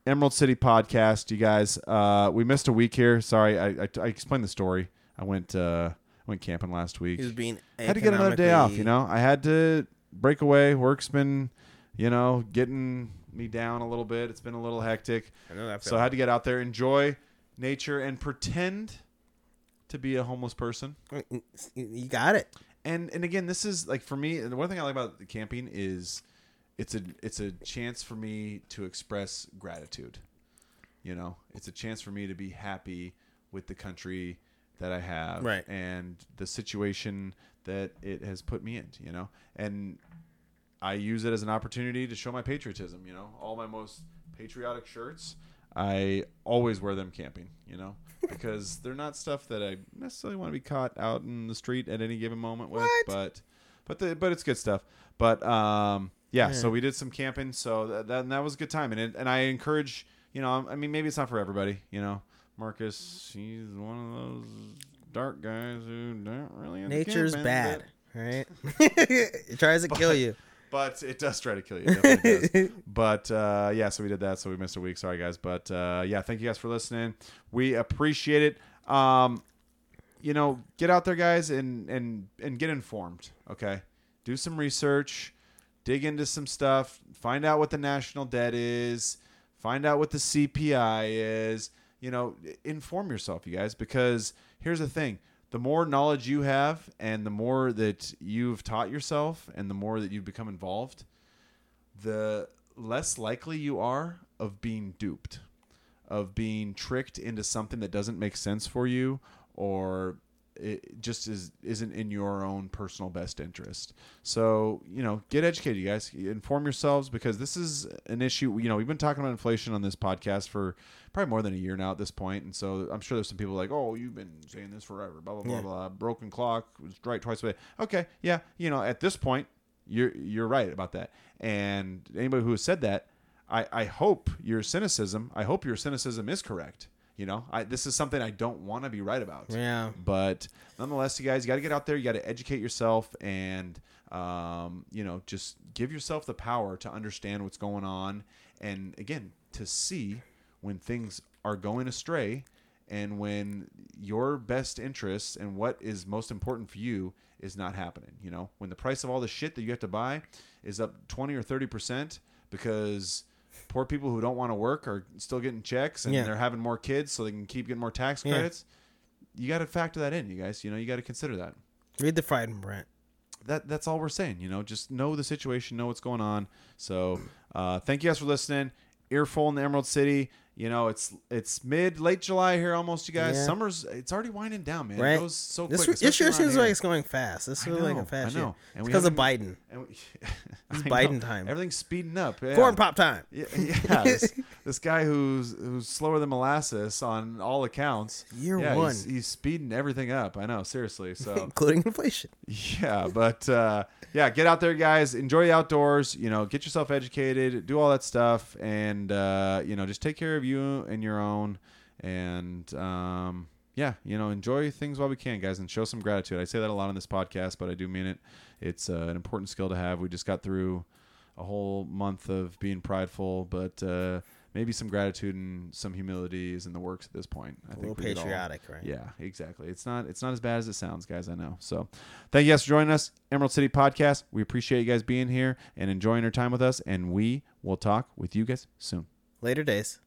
Emerald City podcast, you guys. Uh, we missed a week here. Sorry, I, I, I explained the story. I went uh, went camping last week. He was being had to get another day off. You know, I had to break away. Work's been, you know, getting me down a little bit. It's been a little hectic. I know that So I had to get out there, enjoy nature, and pretend to be a homeless person. You got it. And and again, this is like for me. The one thing I like about the camping is it's a it's a chance for me to express gratitude. You know, it's a chance for me to be happy with the country that I have, Right. And the situation that it has put me in. You know, and I use it as an opportunity to show my patriotism. You know, all my most patriotic shirts, I always wear them camping. You know, *laughs* because they're not stuff that I necessarily want to be caught out in the street at any given moment with. What? But, but the but it's good stuff. But um, yeah. So we did some camping. So that that, that was a good time. And it, and I encourage you know, I mean, maybe it's not for everybody. You know, Marcus, he's one of those dark guys who don't really. into Nature's camping, bad, but- right? *laughs* it tries to kill you. but it does try to kill you. Does. *laughs* But uh, yeah, so we did that. So we missed a week. Sorry, guys. But uh, yeah, thank you guys for listening. We appreciate it. Um, you know, get out there, guys, and and and get informed. Okay, do some research, dig into some stuff, find out what the national debt is, find out what the CPI is. You know, inform yourself, you guys, because here's the thing. The more knowledge you have and the more that you've taught yourself and the more that you've become involved, the less likely you are of being duped, of being tricked into something that doesn't make sense for you or it just is isn't in your own personal best interest. So you know, get educated, you guys. Inform yourselves because this is an issue. You know, we've been talking about inflation on this podcast for probably more than a year now at this point, and so I'm sure there's some people like, oh, you've been saying this forever. Blah blah blah Yeah. blah. Broken clock was right twice a day. Okay, yeah, you know, at this point, you're you're right about that. And anybody who has said that, I I hope your cynicism. I hope your cynicism is correct. You know, I, this is something I don't want to be right about. Yeah. But nonetheless, you guys, you got to get out there. You got to educate yourself, and um, you know, just give yourself the power to understand what's going on, and again, to see when things are going astray, and when your best interests and what is most important for you is not happening. You know, when the price of all the shit that you have to buy is up twenty or thirty percent because poor people who don't want to work are still getting checks and Yeah. they're having more kids so they can keep getting more tax Yeah. credits you got to factor that in, you guys. You know, you got to consider that. Read the Frieden Brent. That that's all we're saying. You know, just know the situation, know what's going on. So, uh, thank you guys for listening. Earful in the Emerald City. You know, it's it's mid late July here almost. You guys, Yeah. summer's it's already winding down, man. Right. It goes so This, quick. this year seems like it's going fast. This I feels like a fast I know. year. And It's because of Biden. And we, *laughs* It's Biden time. Everything's speeding up. Yeah. Corn pop time. Yeah, *laughs* yeah this, this guy who's who's slower than molasses on all accounts. Year one. He's, he's speeding everything up. I know, seriously. So *laughs* including inflation. yeah, but uh, yeah, get out there, guys. Enjoy the outdoors. You know, get yourself educated, do all that stuff, and uh, you know, just take care of you and your own. And um, yeah, you know, enjoy things while we can, guys, and show some gratitude. I say that a lot on this podcast, but I do mean it. It's uh, an important skill to have. We just got through a whole month of being prideful, but uh, maybe some gratitude and some humility is in the works at this point. I A little we could all- patriotic, right? yeah, exactly. It's not it's not as bad as it sounds, guys. I know. So, thank you guys for joining us, Emerald City Podcast. We appreciate you guys being here and enjoying your time with us, and we will talk with you guys soon. Later days.